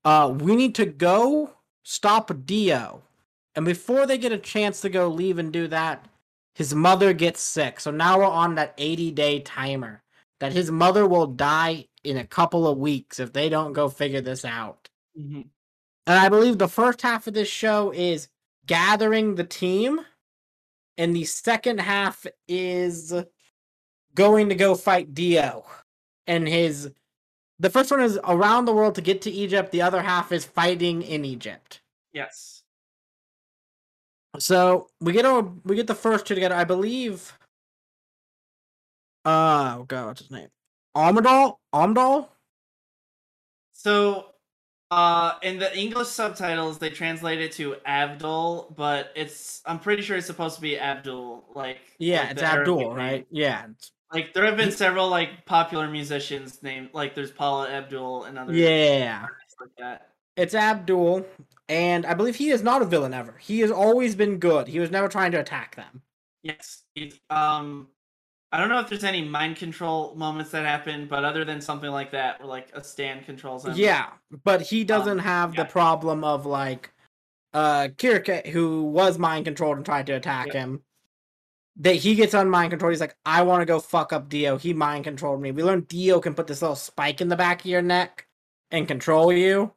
Uh, we need to go stop Dio. And before they get a chance to go leave and do that, his mother gets sick. So now we're on that 80 day timer that his mother will die in a couple of weeks if they don't go figure this out. Mhm. And I believe the first half of this show is gathering the team, and the second half is going to go fight Dio. And his the first one is around the world to get to Egypt, the other half is fighting in Egypt. Yes. So we get our we get the first two together. I believe. Uh, oh god, what's his name? Amidal. Amdal. So, uh, in the English subtitles, they translate it to Avdol, but it's I'm pretty sure it's supposed to be Abdul. Like Yeah, like it's Abdul, right? Yeah. it's- Like there have been several like popular musicians named like there's Paula Abdul and other Yeah. like that. It's Abdul, and I believe he is not a villain ever. He has always been good. He was never trying to attack them. Yes. He's, um, I don't know if there's any mind control moments that happen, but other than something like that, where like a stand controls him. Yeah, but he doesn't have yeah. the problem of like uh Kirk, who was mind controlled and tried to attack Yeah. him. That he gets on mind control. He's like, I want to go fuck up Dio. He mind controlled me. We learned Dio can put this little spike in the back of your neck and control you.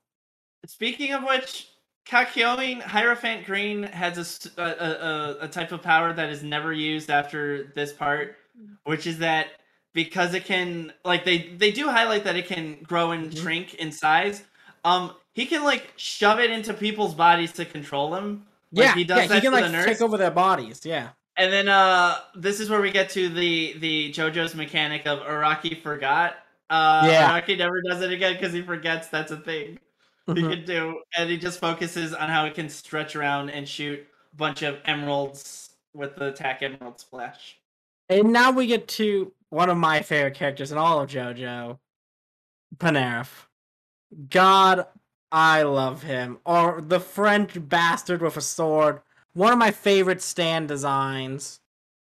Speaking of which, Kakyoin Hierophant Green has a, a, a, type of power that is never used after this part, which is that because it can like they they do highlight that it can grow and Mhm. shrink in size. Um, he can like shove it into people's bodies to control them. Like, yeah, he does yeah, that he can to like the nurse. take over their bodies. Yeah, And then uh this is where we get to the the JoJo's mechanic of Araki forgot. Uh Yeah. Araki never does it again because he forgets that's a thing he Mhm. can do. And he just focuses on how it can stretch around and shoot a bunch of emeralds with the attack emerald splash. and now we get to one of my favorite characters in all of JoJo, Polnareff. God, I love him. Or the French bastard with a sword. One of my favorite stand designs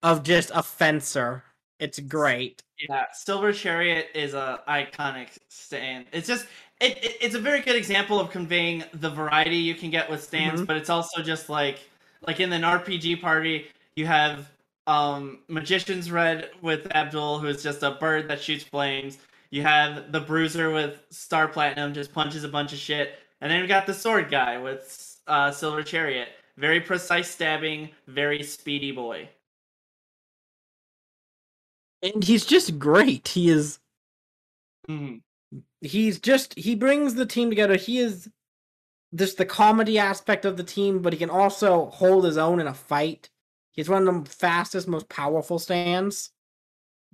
of just a fencer. It's great. Yeah, Silver Chariot is a iconic stand. It's just it, it it's a very good example of conveying the variety you can get with stands, Mhm. but it's also just like like in an RPG party, you have um Magician's Red with Abdul, who is just a bird that shoots flames. You have the Bruiser with Star Platinum, just punches a bunch of shit, and then you got the Sword guy with uh, Silver Chariot, very precise stabbing, very speedy boy. And he's just great. He is Mhm. he's just he brings the team together. He is just the comedy aspect of the team, but he can also hold his own in a fight. He's one of the fastest, most powerful stands.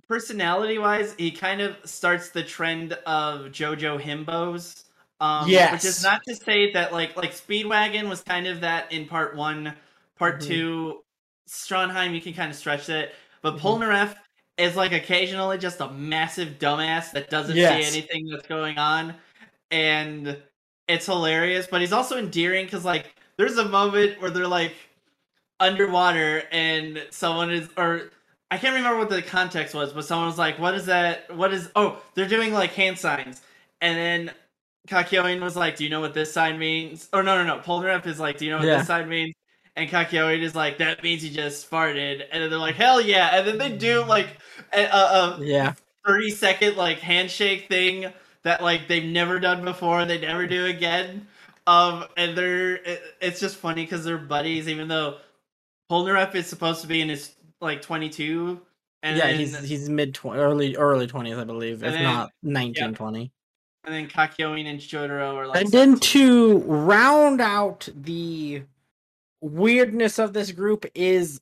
personality wise, he kind of starts the trend of JoJo himbos. Um, which is not to say that like like Speedwagon was kind of that in part one, part Mhm. two. Stroheim, you can kind of stretch it, but Mhm. Polnareff is like occasionally just a massive dumbass that doesn't Yes. see anything that's going on, and it's hilarious. But he's also endearing because like there's a moment where they're like underwater and someone is or I can't remember what the context was, but someone was like, "What is that? What is? Oh, they're doing like hand signs." And then Kakyoin was like, "Do you know what this sign means?" Or no, no, no. Polnareff is like, "Do you know what Yeah. this sign means?" And Kakyoin is like, "That means he just farted." And then they're like, "Hell yeah!" And then they do like a, a, a Yeah. thirty second like handshake thing that like they've never done before. They never do again. Um, and they're it, it's just funny because they're buddies, even though Polnareff is supposed to be in his like 22. And yeah, then, he's he's mid twenty, early early twenties, I believe, if then- not 19, yeah. 20. And then Kakyoin and Jotaro are like. And then to round out the weirdness of this group is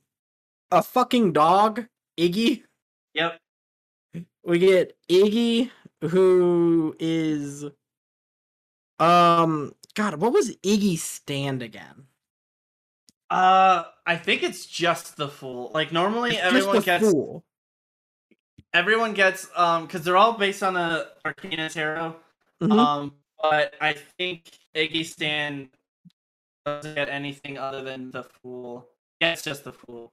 a fucking dog, Iggy. Yep. We get Iggy, who is um God, what was Iggy's stand again? Uh, I think it's just the fool. Like normally, It's everyone just the gets fool. everyone gets um because they're all based on a Arcana Tarot. Mhm. Um, but I think Iggy Stan doesn't get anything other than the fool. Yeah, it's just the fool,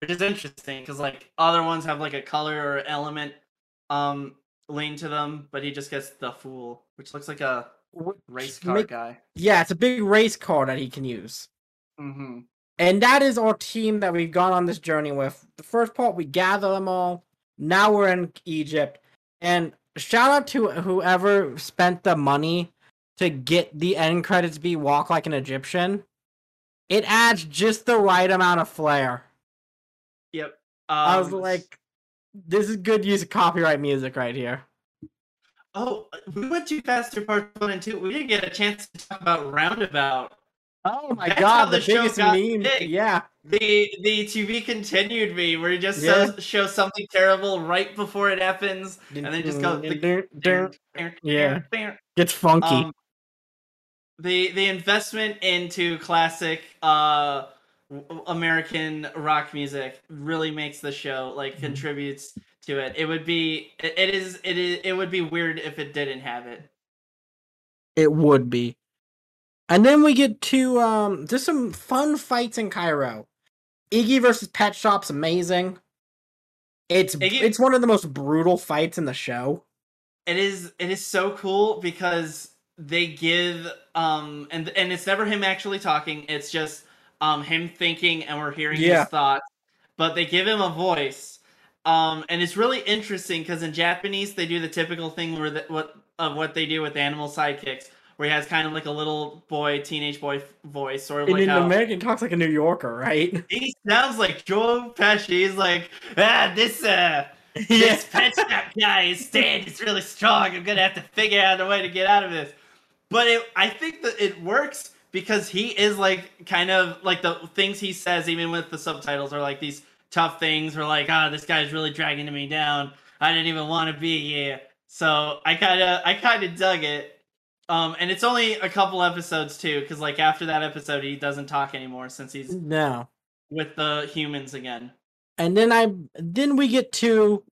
which is interesting because like other ones have like a color or element um lean to them, but he just gets the fool, which looks like a race car make- guy. yeah, it's a big race car that he can use. Mm-hmm. And that is our team that we've gone on this journey with. The first part, we gather them all. Now we're in Egypt. And shout out to whoever spent the money to get the end credits be Walk Like an Egyptian. It adds just the right amount of flair. Yep. Um, I was like, this is good use of copyright music right here. oh, we went too fast through parts one and two. We didn't get a chance to talk about Roundabout. Oh my That's god, the, the biggest meme. big. Yeah. The the be continued me where he just Yeah. shows, shows something terrible right before it happens, and then just go. Yeah. Gets funky. Um, the the investment into classic uh American rock music really makes the show like Mhm. contributes to it. It would be it, it is it is it would be weird if it didn't have it. It would be. And then we get to um just some fun fights in Cairo. Iggy versus Pet Shop's amazing. It's Iggy- it's one of the most brutal fights in the show. it is it is so cool because they give um and and it's never him actually talking it's just um him thinking and we're hearing Yeah. his thoughts but they give him a voice um and it's really interesting because in japanese they do the typical thing where the, what of what they do with animal sidekicks where he has kind of like a little boy teenage boy voice sort of And like how American talks like a New Yorker, right? (laughs) he sounds like joe pesci he's like ah this uh (laughs) this pet shop guy is stand is really strong. I'm gonna have to figure out a way to get out of this. But it, I think that it works because he is like kind of like the things he says, even with the subtitles, are like these tough things. Or like, ah, this guy's really dragging me down. I didn't even want to be here. So I kind of, I kind of dug it. Um, and it's only a couple episodes too, because like after that episode, he doesn't talk anymore since he's No. with the humans again. And then I then we get to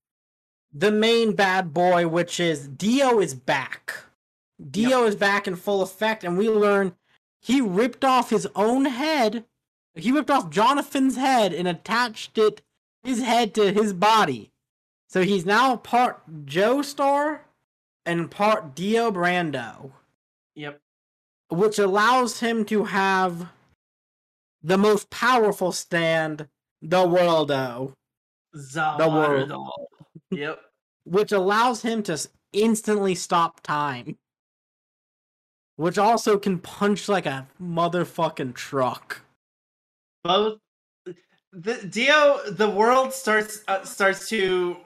the main bad boy, which is Dio is back. Dio is back in full effect, and we learn he ripped off his own head. He ripped off Jonathan's head and attached it his head to his body. So he's now part Joestar and part Dio Brando, Yep. which allows him to have the most powerful stand the worldo. world. Yep. (laughs) which allows him to instantly stop time. Which also can punch like a motherfucking truck. both the Dio the world starts uh, starts to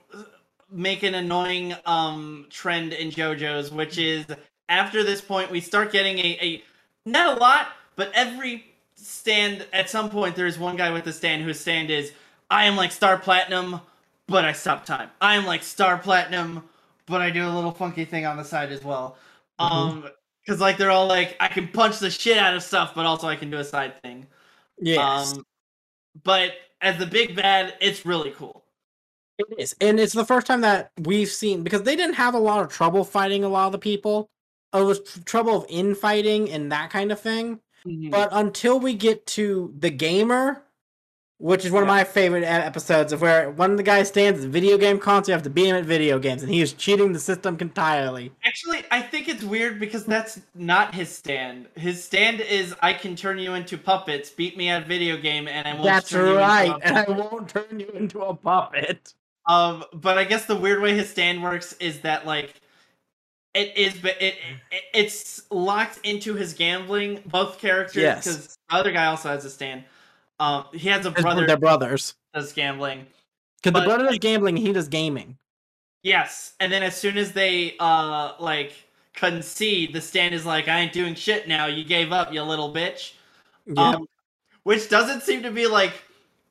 make an annoying um trend in JoJo's which is after this point we start getting a, a not a lot but every stand at some point there's one guy with a stand whose stand is I am like star platinum but I stop time. I am like star platinum but I do a little funky thing on the side as well. Mhm. Um cuz like they're all like I can punch the shit out of stuff but also I can do a side thing. Yes. Um, but as the big bad, it's really cool. it is. And it's the first time that we've seen because they didn't have a lot of trouble fighting a lot of the people. Tr- trouble of infighting and that kind of thing. But until we get to the gamer, which is one of my favorite episodes of where one of the guys stands at video game console, you have to beat him at video games, and he is cheating the system entirely. Actually, I think it's weird because that's not his stand. His stand is I can turn you into puppets, beat me at video game, and I won't. That's turn you into right, and I won't turn you into a puppet. Um, but I guess the weird way his stand works is that like It is, but it, it it's locked into his gambling. Both characters, Yes. because the other guy also has a stand. Um, he has a brother They're brothers. does gambling. Because the brother does gambling, he does gaming. Yes, and then as soon as they uh like concede, the stand is like, "I ain't doing shit now. You gave up, you little bitch." Yeah. Um, which doesn't seem to be like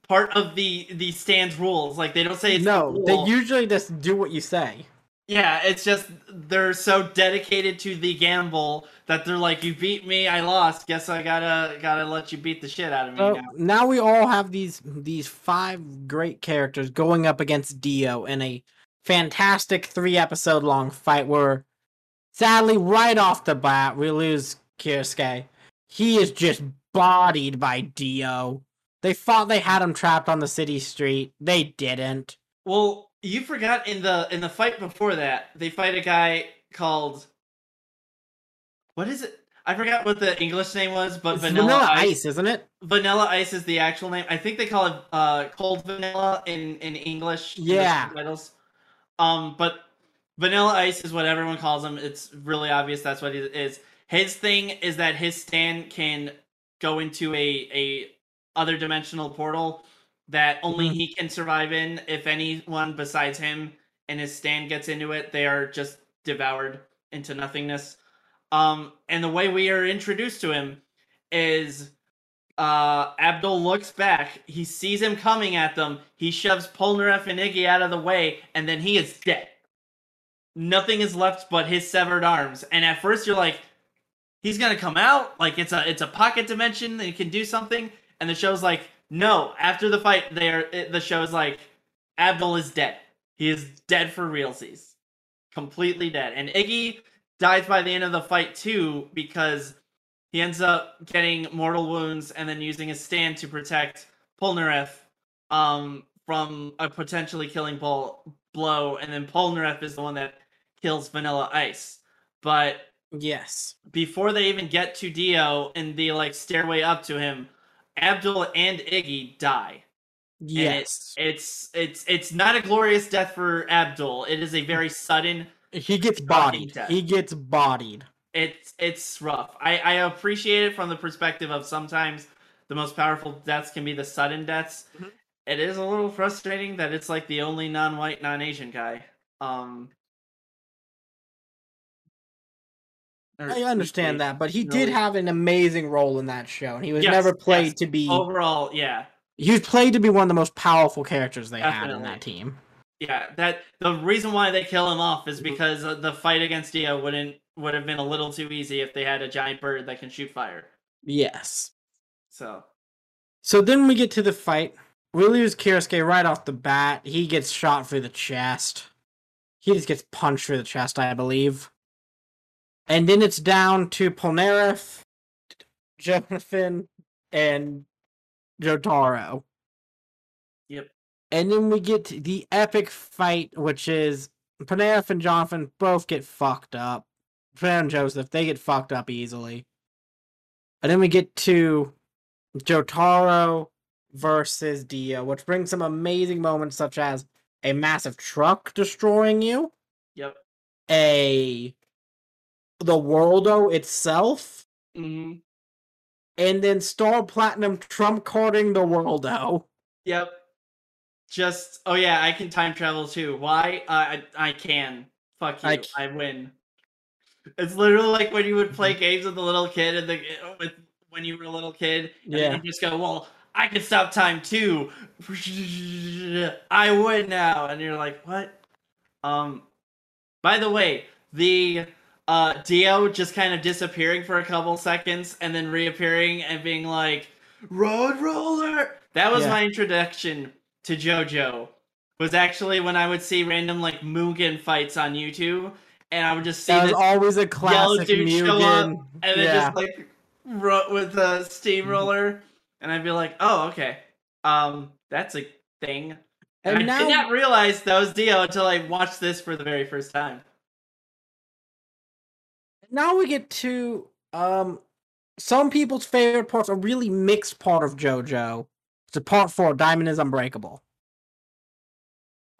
part of the the stand's rules. Like they don't say no, they usually just do what you say. Yeah, it's just they're so dedicated to the gamble that they're like, "You beat me, I lost. Guess I gotta gotta let you beat the shit out of me So now." now we all have these these five great characters going up against Dio in a fantastic three episode long fight where sadly right off the bat we lose Kirisuke. He is just bodied by Dio. They thought they had him trapped on the city street. They didn't. Well, you forgot in the in the fight before that, they fight a guy called what is it? I forgot what the English name was, but It's Vanilla, vanilla Ice. ice, isn't it? Vanilla Ice is the actual name. I think they call it uh, Cold Vanilla in in English. Yeah. subtitles. Um, but Vanilla Ice is what everyone calls him. It's really obvious that's what it is. His thing is that his stand can go into a a other dimensional portal that only Mhm. he can survive in. If anyone besides him and his stand gets into it, they are just devoured into nothingness. Um, and the way we are introduced to him is uh Abdul looks back, he sees him coming at them, he shoves Polnareff and Iggy out of the way, and then he is dead. Nothing is left but his severed arms. And at first you're like, he's gonna come out, like it's a it's a pocket dimension that he can do something, and the show's like, no, after the fight, there the show's like, Abdul is dead. He is dead for realsies. Completely dead. And Iggy dies by the end of the fight too, because he ends up getting mortal wounds and then using his stand to protect Polnareff um, from a potentially killing ball, blow, and then Polnareff is the one that kills Vanilla Ice. But Yes. before they even get to Dio and the like stairway up to him, Abdul and Iggy die. Yes. It's it's it's not a glorious death for Abdul. It is a very sudden he gets bodied. death. He gets bodied. it's it's rough. I I appreciate it from the perspective of sometimes the most powerful deaths can be the sudden deaths. Mhm. It is a little frustrating that it's like the only non-white, non-Asian guy. Um, I understand that, but he did have an amazing role in that show, and he was Yes, never played yes. to be. Overall, yeah, He was played to be one of the most powerful characters they had in that team. yeah. That the reason why they kill him off is Mhm. because uh, the fight against Dio wouldn't would have been a little too easy if they had a giant bird that can shoot fire. Yes. So So then we get to the fight. We lose Kirisuke right off the bat. He gets shot through the chest. He just gets punched through the chest, I believe. And then it's down to Polnareff, Jonathan, and Jotaro. Yep. And then we get to the epic fight, which is Polnareff and Jonathan both get fucked up. Polnareff and Joseph, they get fucked up easily. And then we get to Jotaro versus Dio, which brings some amazing moments such as a massive truck destroying you, yep. a the worldo itself, hmm and then Star Platinum trump carding the worldo. Yep. Just oh yeah, I can time travel too. Why? Uh, I I can. Fuck you. I win. It's literally like when you would play (laughs) games with a little kid and the with when you were a little kid. And Yeah. You just go, well, I can stop time too. I win now, and you're like, what? Um. By the way, the uh Dio just kind of disappearing for a couple seconds and then reappearing and being like, Road Roller. That was Yeah. my introduction to JoJo. Was actually when I would see random like Mugen fights on YouTube, and I would just see That was this always a classic dude show up, Mugen. and then just like ro- with a steamroller, and I'd be like, "Oh, okay, um, that's a thing." And, and I now did not realize that was Dio until I watched this for the very first time. Now we get to um some people's favorite parts, a really mixed part of JoJo. It's a part four, Diamond is Unbreakable.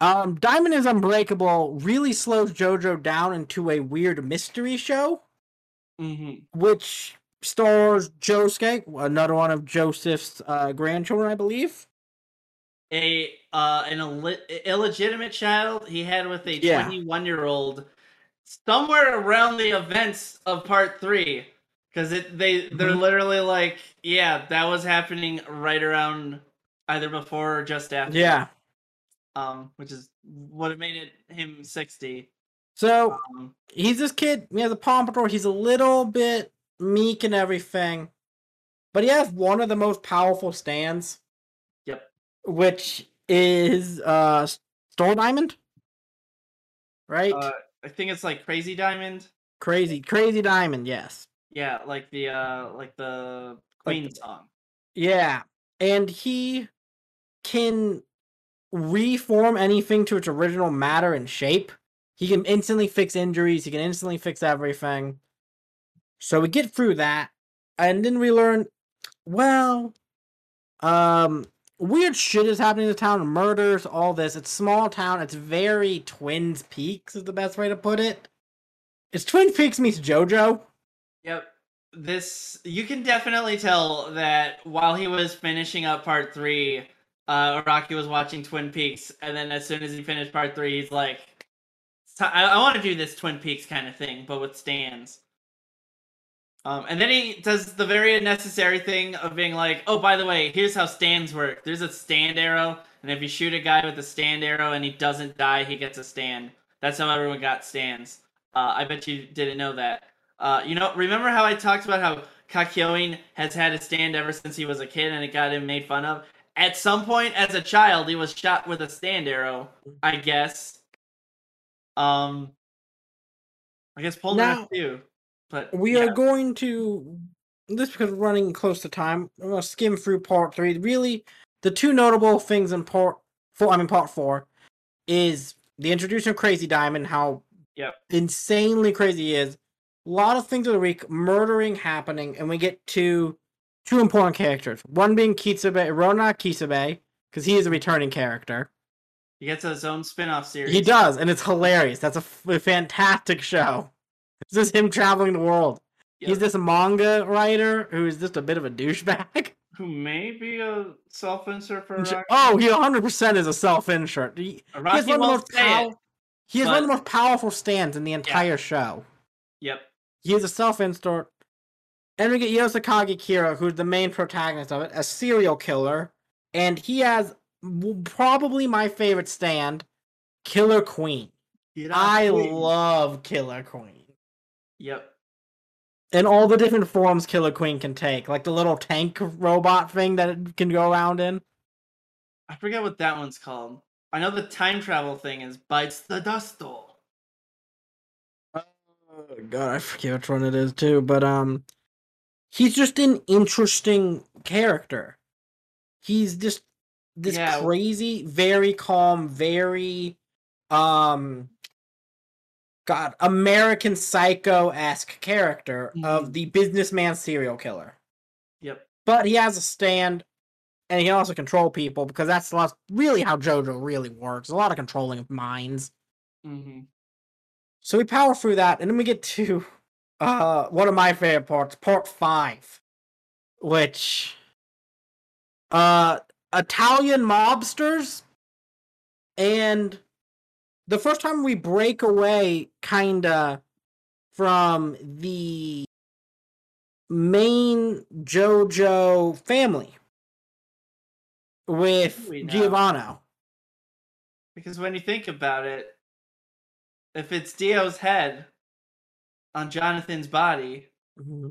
Um, Diamond is Unbreakable really slows JoJo down into a weird mystery show, Mm-hmm. which stars Josuke, another one of Joseph's uh, grandchildren, I believe. A uh an Ill- illegitimate child he had with a Yeah. 21 year old somewhere around the events of part three because it they they're Mhm. literally like yeah that was happening right around either before or just after Yeah. um which is what it made it him 60 So um he's this kid. He has a pompadour. He's a little bit meek and everything, but he has one of the most powerful stands, yep which is uh Store Diamond, right? uh, i think it's like crazy diamond crazy, crazy diamond. Yes. yeah like the uh like the queen song Yeah, and he can reform anything to its original matter and shape. He can instantly fix injuries. He can instantly fix everything. So we get through that, and then we learn, well, um, weird shit is happening in the town. Murders, all this. It's small town. It's very Twins Peaks is the best way to put it. It's Twin Peaks meets JoJo. Yep. This you can definitely tell that while he was finishing up part three, uh Araki was watching Twin Peaks, and then as soon as he finished part three, he's like, I, I want to do this Twin Peaks kind of thing, but with stands. Um, and then he does the very unnecessary thing of being like, "Oh, by the way, here's how stands work. There's a stand arrow, and if you shoot a guy with a stand arrow and he doesn't die, he gets a stand. That's how everyone got stands. Uh, I bet you didn't know that. Uh, you know, remember how I talked about how Kakyoin has had a stand ever since he was a kid and it got him made fun of? At some point as a child, he was shot with a stand arrow, I guess. Um, I guess Polnareff too. But We yeah. are going to this because we're running close to time. I'm gonna skim through part three. Really, the two notable things in part four. I mean, part four is the introduction of Crazy Diamond. How Yep. insanely crazy he is. A lot of things of the week, murdering happening, and we get to two important characters. One being Kishibe, Rohan Kishibe, because he is a returning character. he gets his own spin-off series. He does, and it's hilarious. That's a, f- a fantastic show. (laughs) It's just him traveling the world. He's Yep. this manga writer who is just a bit of a douchebag. (laughs) who may be a self-insert for Araki. Oh, he 100% is a self-insert. He, he has one of the most pow- it. he has one of the most powerful stands in the entire show. Yep. He is a self-insert. And we get Yoshikage Kira, who's the main protagonist of it, a serial killer, and he has probably my favorite stand, Killer Queen. I love Killer Queen. Yep. and all the different forms Killer Queen can take, like the little tank robot thing that it can go around in. I forget what that one's called. I know the time travel thing is bites the dust doll. Oh god, I forget which one it is too, but um he's just an interesting character. He's just this Yeah. crazy, very calm, very um God, American Psycho esque character of Mhm. the businessman serial killer. Yep. but he has a stand and he can also control people because that's lot, really how JoJo really works. A lot of controlling of minds. Mm-hmm. So we power through that, and then we get to uh one of my favorite parts, part five, which uh Italian mobsters and the first time we break away kinda from the main JoJo family with. Giovanna. Because when you think about it, if it's Dio's head on Jonathan's body, mm-hmm.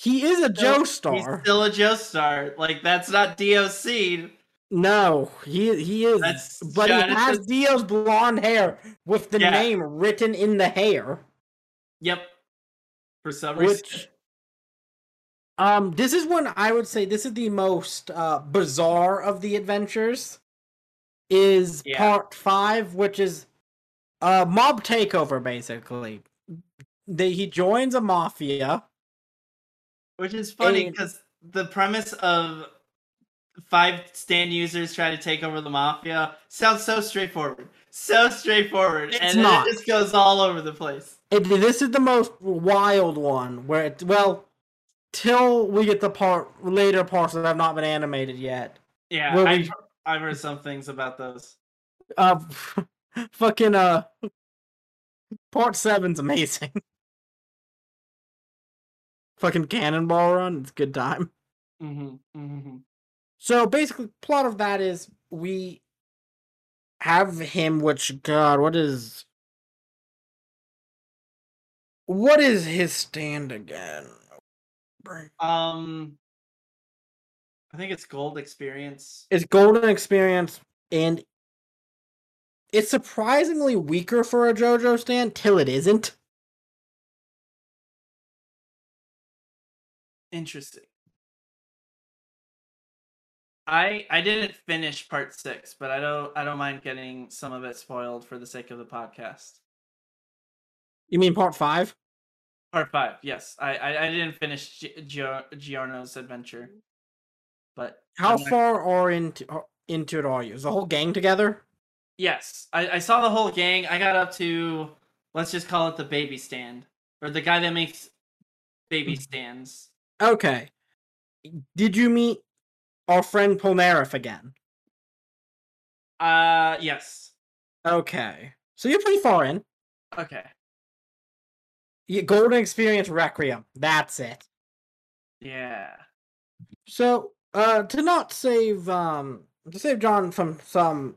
He is a Joe he's still a Joestar. Like that's not Dio's seed. No, he he is, That's but he has Dio's blonde hair with the Yeah. name written in the hair. Yep. For some reason. Which, um, this is when I would say this is the most uh bizarre of the adventures. Is Yeah. part five, which is a mob takeover, basically. They, he joins a mafia. Which is funny because the premise of five stand users try to take over the mafia. Sounds so straightforward. So straightforward. It's and not. it just goes all over the place. It, this is the most wild one where it well till we get the part later parts that have not been animated yet. Yeah, I've, I've heard some things about those. Uh, (laughs) fucking uh, part seven's amazing. (laughs) fucking cannonball run, it's a good time. hmm hmm So basically, plot of that is we have him. Which God, what is what is his stand again? Um, I think it's Gold Experience. It's golden experience, and it's surprisingly weaker for a JoJo stand till it isn't. Interesting. I I didn't finish part six, but I don't I don't mind getting some of it spoiled for the sake of the podcast. You mean part five? Part five, yes. I I, I didn't finish Gio- Giorno's adventure, but How I'm not- far are into are- into it are you? Is the whole gang together? Yes, I, I saw the whole gang. I got up to let's just call it the baby stand or the guy that makes baby Mm. stands. Okay. Did you meet our friend Polnareff again? Uh, yes. Okay. So you're pretty far in. Okay. Yeah, Golden Experience Requiem. That's it. Yeah. So, uh, to not save, um, to save John from some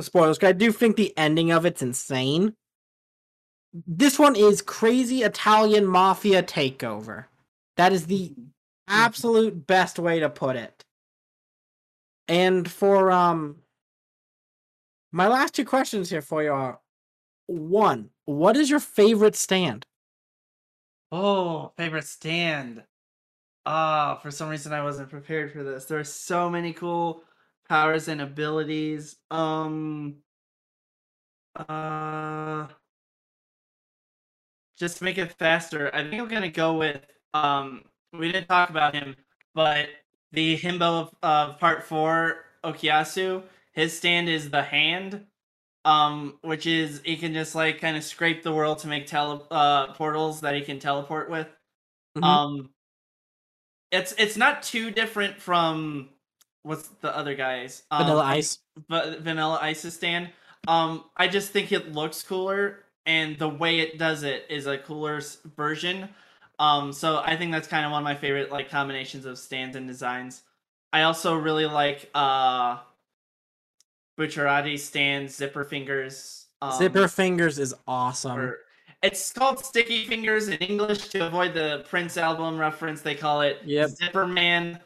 spoilers, I do think the ending of it's insane. This one is crazy Italian mafia takeover. That is the absolute best way to put it. And for, um, my last two questions here for you are one, what is your favorite stand? Oh, favorite stand. Ah, for some reason I wasn't prepared for this. There are so many cool powers and abilities. Um uh just make it faster, I think I'm gonna go with um we didn't talk about him, but the himbo of uh, part four, Okuyasu, his stand is the hand. Um, which is he can just like kind of scrape the world to make tele uh portals that he can teleport with. Mhm. Um, it's it's not too different from what's the other guys? Um, Vanilla Ice. but Vanilla Ice's stand. Um, I just think it looks cooler, and the way it does it is a cooler version. Um, so I think that's kind of one of my favorite like combinations of stands and designs. I also really like uh Bucciarati stands, zipper fingers. Um, Zipper Fingers is awesome. or- it's called Sticky Fingers in English to avoid the Prince album reference. They call it Yep. Zipper Man.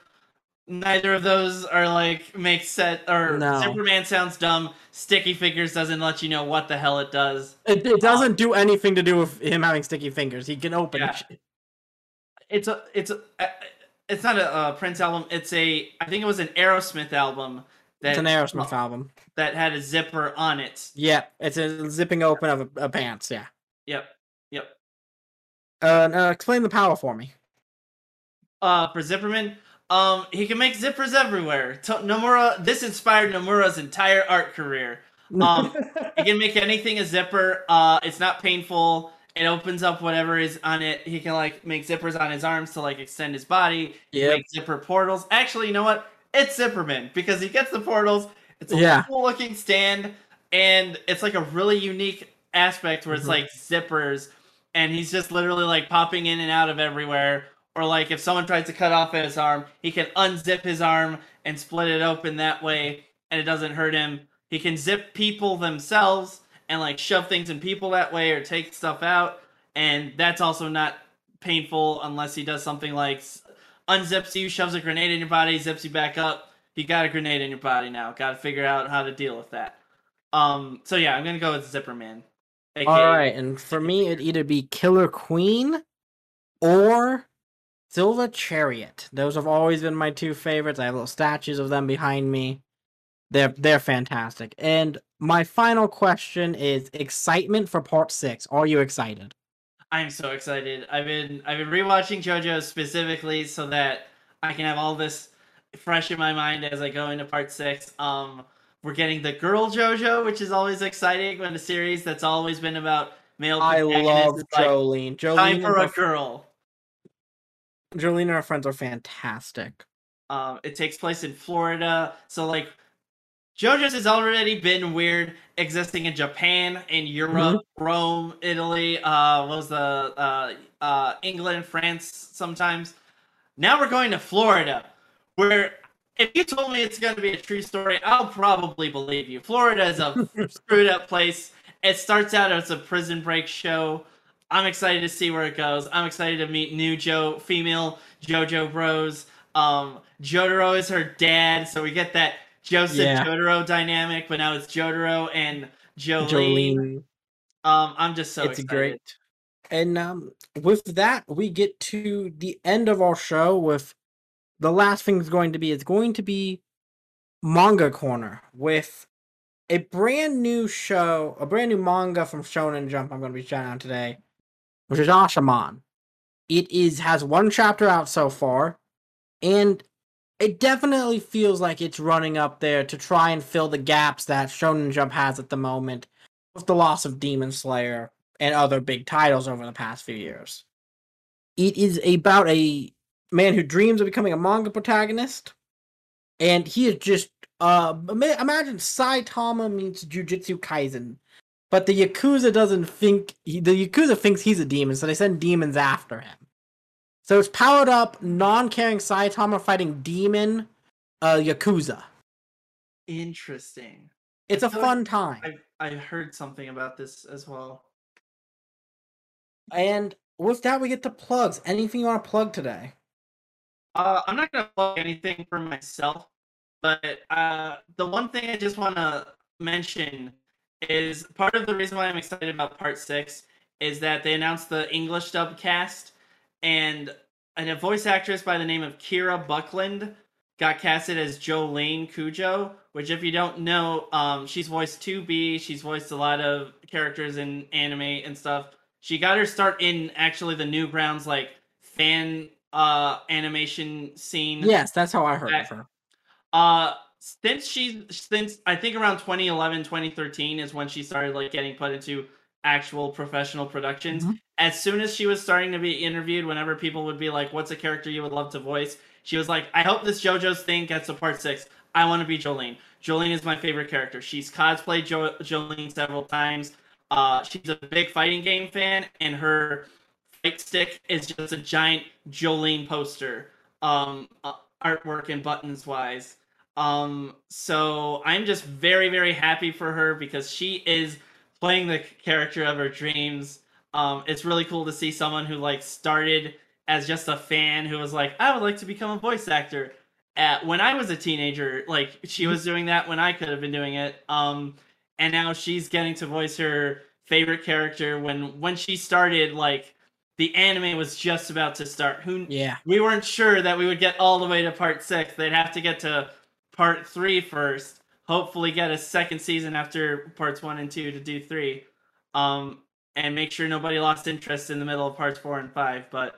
Neither of those are like make set or No. Zipper Man sounds dumb. Sticky Fingers doesn't let you know what the hell it does. It, it doesn't do anything to do with him having sticky fingers. He can open Yeah. It. It's a it's a uh, it's not a, uh Prince album. It's a I think it was an Aerosmith album that It's an Aerosmith album. that had a zipper on it. Yeah, it's a zipping open of a, a pants. Yeah. Yep, yep. Uh, uh, explain the power for me. uh for Zipperman. Um, he can make zippers everywhere. To- Nomura, this inspired Nomura's entire art career. (laughs) Um, He can make anything a zipper. Uh, it's not painful. It opens up whatever is on it. He can like make zippers on his arms to like extend his body. Yep. Make zipper portals. Actually, you know what? It's Zipperman because he gets the portals. It's a Yeah. cool looking stand, and it's like a really unique aspect where it's Mhm. like zippers, and he's just literally like popping in and out of everywhere. Or like if someone tries to cut off his arm, he can unzip his arm and split it open that way, and it doesn't hurt him. He can zip people themselves and like shove things in people that way or take stuff out, and that's also not painful unless he does something like unzips you, shoves a grenade in your body, zips you back up. You got a grenade in your body now. Got to figure out how to deal with that. Um. So yeah, I'm gonna go with Zipper Man. AKA All right, and for me, it'd either be Killer Queen or Silver Chariot. Those have always been my two favorites. I have little statues of them behind me. They're they're fantastic. And my final question is excitement for part six. Are you excited? I'm so excited. I've been I've been rewatching JoJo specifically so that I can have all this fresh in my mind as I go into part six. Um, we're getting the girl JoJo, which is always exciting when a series that's always been about male. I love is like, Jolyne. Jolyne Time for a girl. Jolyne and her friends are fantastic. Um, it takes place in Florida, so like JoJo's has already been weird existing in Japan, in Europe, Rome, Italy. Uh, what was the uh, uh, England, France? Sometimes. Now we're going to Florida, where if you told me it's going to be a true story, I'll probably believe you. Florida is a (laughs) screwed up place. It starts out as a prison break show. I'm excited to see where it goes. I'm excited to meet new Joe, female JoJo Bros. Um, Jotaro is her dad, so we get that Joseph Yeah. Jotaro dynamic, but now it's Jotaro and Jolyne. Jolyne. Um, I'm just so it's excited. great. And um, with that, we get to the end of our show with the last thing is going to be it's going to be manga corner with a brand new show, a brand new manga from Shonen Jump. I'm going to be shouting out today, which is Ayashimon. It is has one chapter out so far, and it definitely feels like it's running up there to try and fill the gaps that Shonen Jump has at the moment with the loss of Demon Slayer and other big titles over the past few years. It is about a man who dreams of becoming a manga protagonist, and he is just uh ima- imagine Saitama meets Jujutsu Kaisen, but the Yakuza doesn't think he, the Yakuza thinks he's a demon, so they send demons after him. So it's powered up, non-caring Saitama fighting demon uh Yakuza. Interesting. It's a feel like fun time. I I heard something about this as well. And with that, we get to plugs. Anything you want to plug today? Uh, I'm not gonna plug anything for myself, but uh, the one thing I just want to mention is part of the reason why I'm excited about Part Six is that they announced the English dub cast, and and a voice actress by the name of Kira Buckland got casted as Jolyne Cujoh. Which, if you don't know, um, she's voiced 2B. She's voiced a lot of characters in anime and stuff. She got her start in actually the Newgrounds like fan uh animation scene. Yes, that's how I heard That- of her. Uh since she since I think around 2011 2013 is when she started like getting put into actual professional productions. Mhm. As soon as she was starting to be interviewed whenever people would be like what's a character you would love to voice, she was like I hope this JoJo's thing gets to part 6. I want to be Jolyne. Jolyne is my favorite character. She's cosplayed jo- Jolyne several times. Uh, she's a big fighting game fan, and her fight stick is just a giant Jolyne poster, um, uh, artwork and buttons wise. Um, so I'm just very, very happy for her because she is playing the character of her dreams. Um, it's really cool to see someone who like started as just a fan who was like, I would like to become a voice actor. At, when I was a teenager, like she was doing that when I could have been doing it. Um, and now she's getting to voice her favorite character when when she started like the anime was just about to start who Yeah. we weren't sure that we would get all the way to part six they'd have to get to part three first hopefully get a second season after parts one and two to do three um and make sure nobody lost interest in the middle of parts four and five but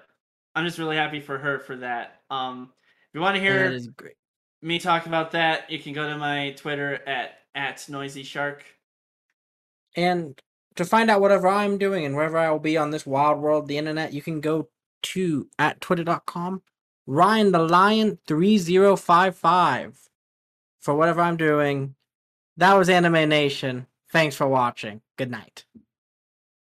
i'm just really happy for her for that um if you want to hear That is great. me talk about that, you can go to my Twitter at at noisy shark. And to find out whatever I'm doing and wherever I will be on this wild world, the internet, you can go to at twitter.com Ryan the Lion 3055 for whatever I'm doing. That was Anime Nation. Thanks for watching. Good night.